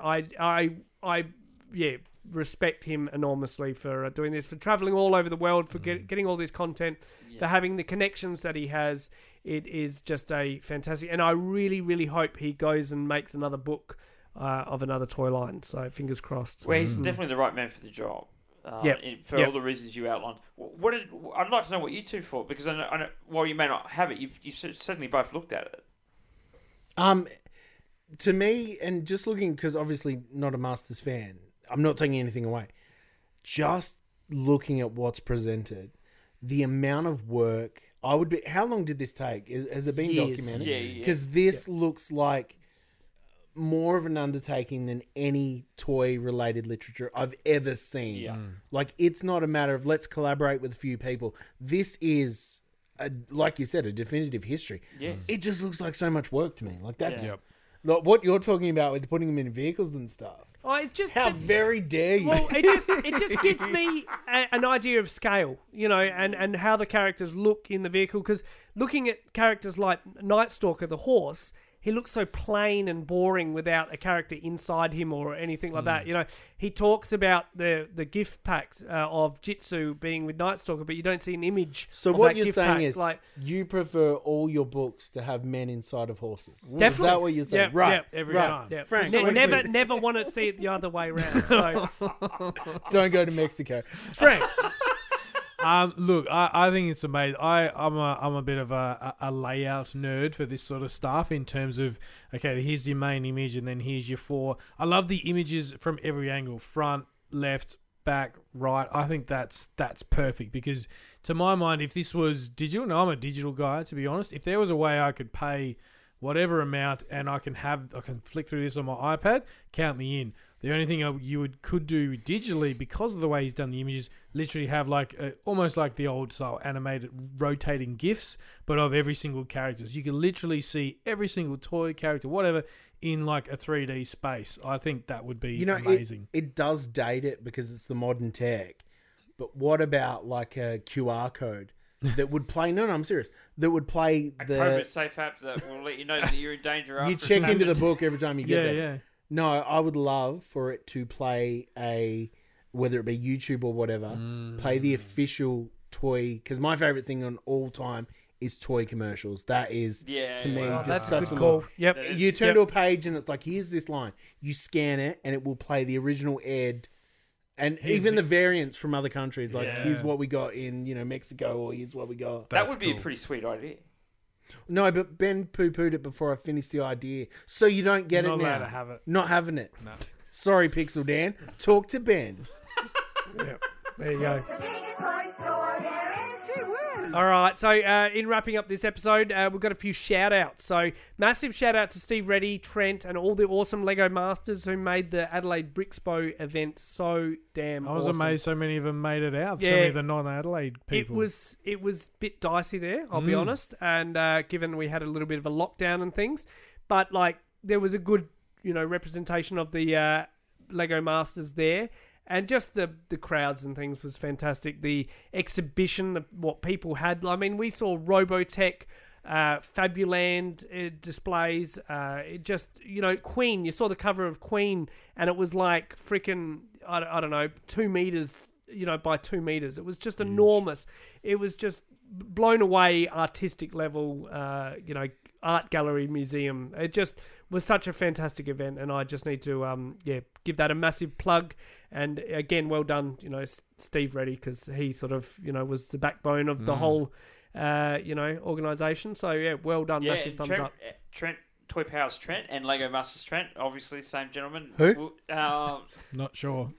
I I I yeah respect him enormously for uh, doing this, for traveling all over the world, for get, getting all this content, for having the connections that he has. It is just a fantastic, and I really really hope he goes and makes another book uh, of another toy line. So fingers crossed. Well, he's definitely the right man for the job. Uh, Yep. in- For Yep. all the reasons you outlined. What did I'd like to know what you two thought because I know, I know while you may not have it, you've, you've certainly both looked at it. Um, to me, and just looking because obviously not a Masters fan, I'm not taking anything away. Just looking at what's presented, the amount of work I would be. How long did this take? Has it been Years. documented? Yeah, yeah. Because this looks like more of an undertaking than any toy related literature I've ever seen. Yeah. Mm. Like it's not a matter of let's collaborate with a few people. This is a, like you said, a definitive history. Yes. It just looks like so much work to me. Like that's Yeah. Yep. Like what you're talking about with putting them in vehicles and stuff. Oh, it's just How that- very dare you? Well, it just it just *laughs* gives me a, an idea of scale, you know, and and how the characters look in the vehicle. Because looking at characters like Night Stalker, the horse, he looks so plain and boring without a character inside him or anything like Hmm. that. You know, he talks about the the gift packs uh, of Jitsu being with Nightstalker, but you don't see an image. so of what that you're gift saying pack. is like you prefer all your books to have men inside of horses. Is that what you're saying? Yep, right. yep, every right. time. yeah, Frank, ne- what do you never never want to see it the other way around. So *laughs* *laughs* Don't go to Mexico. Frank. Um, look, I, I think it's amazing. I, I'm a I'm a bit of a, a, layout nerd for this sort of stuff in terms of okay, here's your main image and then here's your four. I love the images from every angle, front, left, back, right. I think that's that's perfect because to my mind, if this was digital, no, I'm a digital guy to be honest. If there was a way I could pay whatever amount and I can have I can flick through this on my iPad, count me in. The only thing you would could do digitally because of the way he's done the images, literally have like a, almost like the old style animated rotating gifs, but of every single character. So you can literally see every single toy character, whatever, in like a 3D space. I think that would be You know, amazing. it does date it because it's the modern tech. But what about like a QR code that would play? No, no, I'm serious. That would play A the. COVID safe app that will let you know that you're in danger after You check into the book every time you get yeah, there. yeah. No, I would love for it to play a whether it be YouTube or whatever, play Mm. the official toy because my favorite thing on all time is toy commercials. That is Yeah, to me yeah. just that's a such good a call. Yep. You turn Yep. to a page and it's like here's this line. You scan it and it will play the original ad. And even the, variants from other countries, like Yeah. here's what we got in you know Mexico, or here's what we got. That That's would be a pretty sweet idea. No, but Ben poo pooed it before I finished the idea, so you don't get Not it now. allowed to have it. Not having it. No. Sorry, Pixel Dan. Talk to Ben. *laughs* There you go. All right, so uh, in wrapping up this episode, uh, we've got a few shout outs. So, massive shout out to Steve Reddy, Trent, and all the awesome Lego Masters who made the Adelaide Brixpo event so damn I was awesome. amazed so many of them made it out. So Yeah. many of the non-Adelaide people. It was it was a bit dicey there, I'll be Mm. honest. And uh, given we had a little bit of a lockdown and things, but like there was a good you know representation of the uh, Lego Masters there, and just the the crowds and things was fantastic. The exhibition, the, what people had. I mean, we saw Robotech. Uh, Fabuland uh, displays. Uh, it just you know Queen. You saw the cover of Queen, and it was like freaking I, don't- I don't know two meters you know by two meters. It was just enormous. It was just blown away artistic level. Uh, you know art gallery museum. It just was such a fantastic event, and I just need to um yeah give that a massive plug. And again, well done, you know Steve Reddy because he sort of you know was the backbone of the Mm. whole uh you know organization. So yeah, well done, Yeah, massive thumbs Trent, up. uh, Trent, Toy Powers Trent, and Lego Masters Trent, obviously same gentleman. Who? Um, *laughs* Not sure.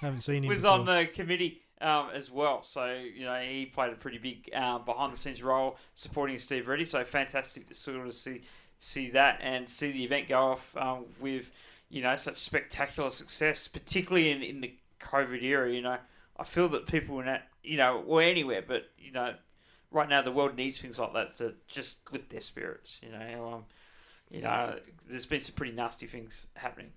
Haven't seen him. was before. on the committee um, as well. So you know he played a pretty big uh, behind the scenes role supporting Steve Reddy. So fantastic to sort of see see that and see the event go off um, with you know such spectacular success, particularly in, in the COVID era. You know I feel that people in that you know or anywhere, but you know right now the world needs things like that to just lift their spirits. You know. Um, you know, there's been some pretty nasty things happening.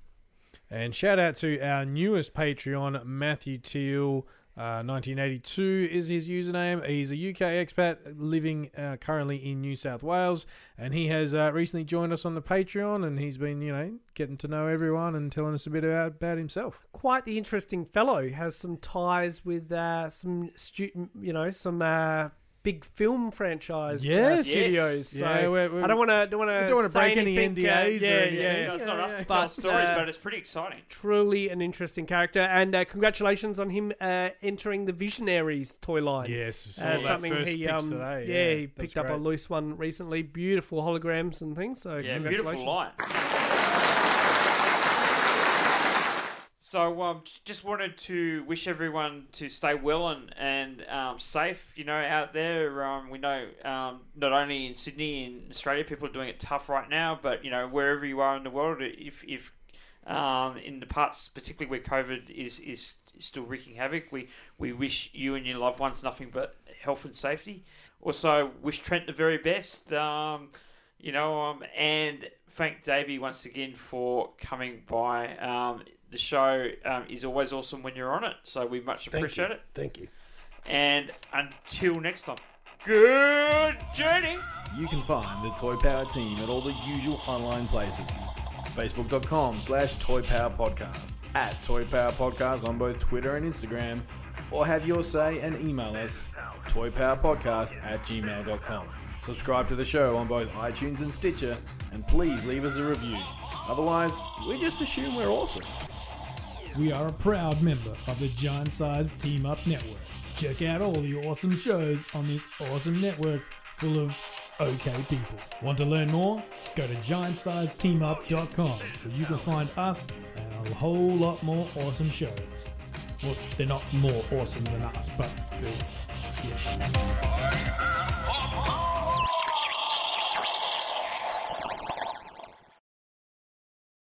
And shout out to our newest Patreon, Matthew Teal. Uh, 1982 is his username. He's a UK expat living uh, currently in New South Wales, and he has uh, recently joined us on the Patreon. And he's been, you know, getting to know everyone and telling us a bit about, about himself. Quite the interesting fellow. Has some ties with uh, some stu- you know some uh, big film franchise uh, Yes. studios. So Yeah, we're- we're- I don't want to don't want to don't wanna break any anything, uh, NDAs or yeah, anything. yeah, No, it's not us to But, tell stories, uh, but it's pretty exciting. truly an interesting character, and uh, congratulations on him uh, entering the Visionaries toy line. Yes, saw uh, that something first he um, today, yeah, yeah, he that's picked up a loose one recently. Beautiful holograms and things. So Yeah, congratulations. beautiful line. So, um, just wanted to wish everyone to stay well and and um, safe. You know, out there. Um, we know um, not only in Sydney in Australia, people are doing it tough right now, but you know wherever you are in the world, if if um, in the parts, particularly where COVID is is still wreaking havoc, we we wish you and your loved ones nothing but health and safety. Also, wish Trent the very best. Um, you know, and thank Davey once again for coming by. The show um, is always awesome when you're on it, so we much appreciate it. Thank you. And until next time, good journey. You can find the Toy Power team at all the usual online places. Facebook.com slash Toy Power Podcast, at Toy Power Podcast on both Twitter and Instagram, or have your say and email us toypowerpodcast at gmail.com. Subscribe to the show on both iTunes and Stitcher, and please leave us a review. Otherwise, we just assume we're awesome. We are a proud member of the Giant Size Team Up Network. Check out all the awesome shows on this awesome network full of okay people. Want to learn more? Go to giantsizeteamup.com where you can find us and a whole lot more awesome shows. Well, they're not more awesome than us, but they're, yeah.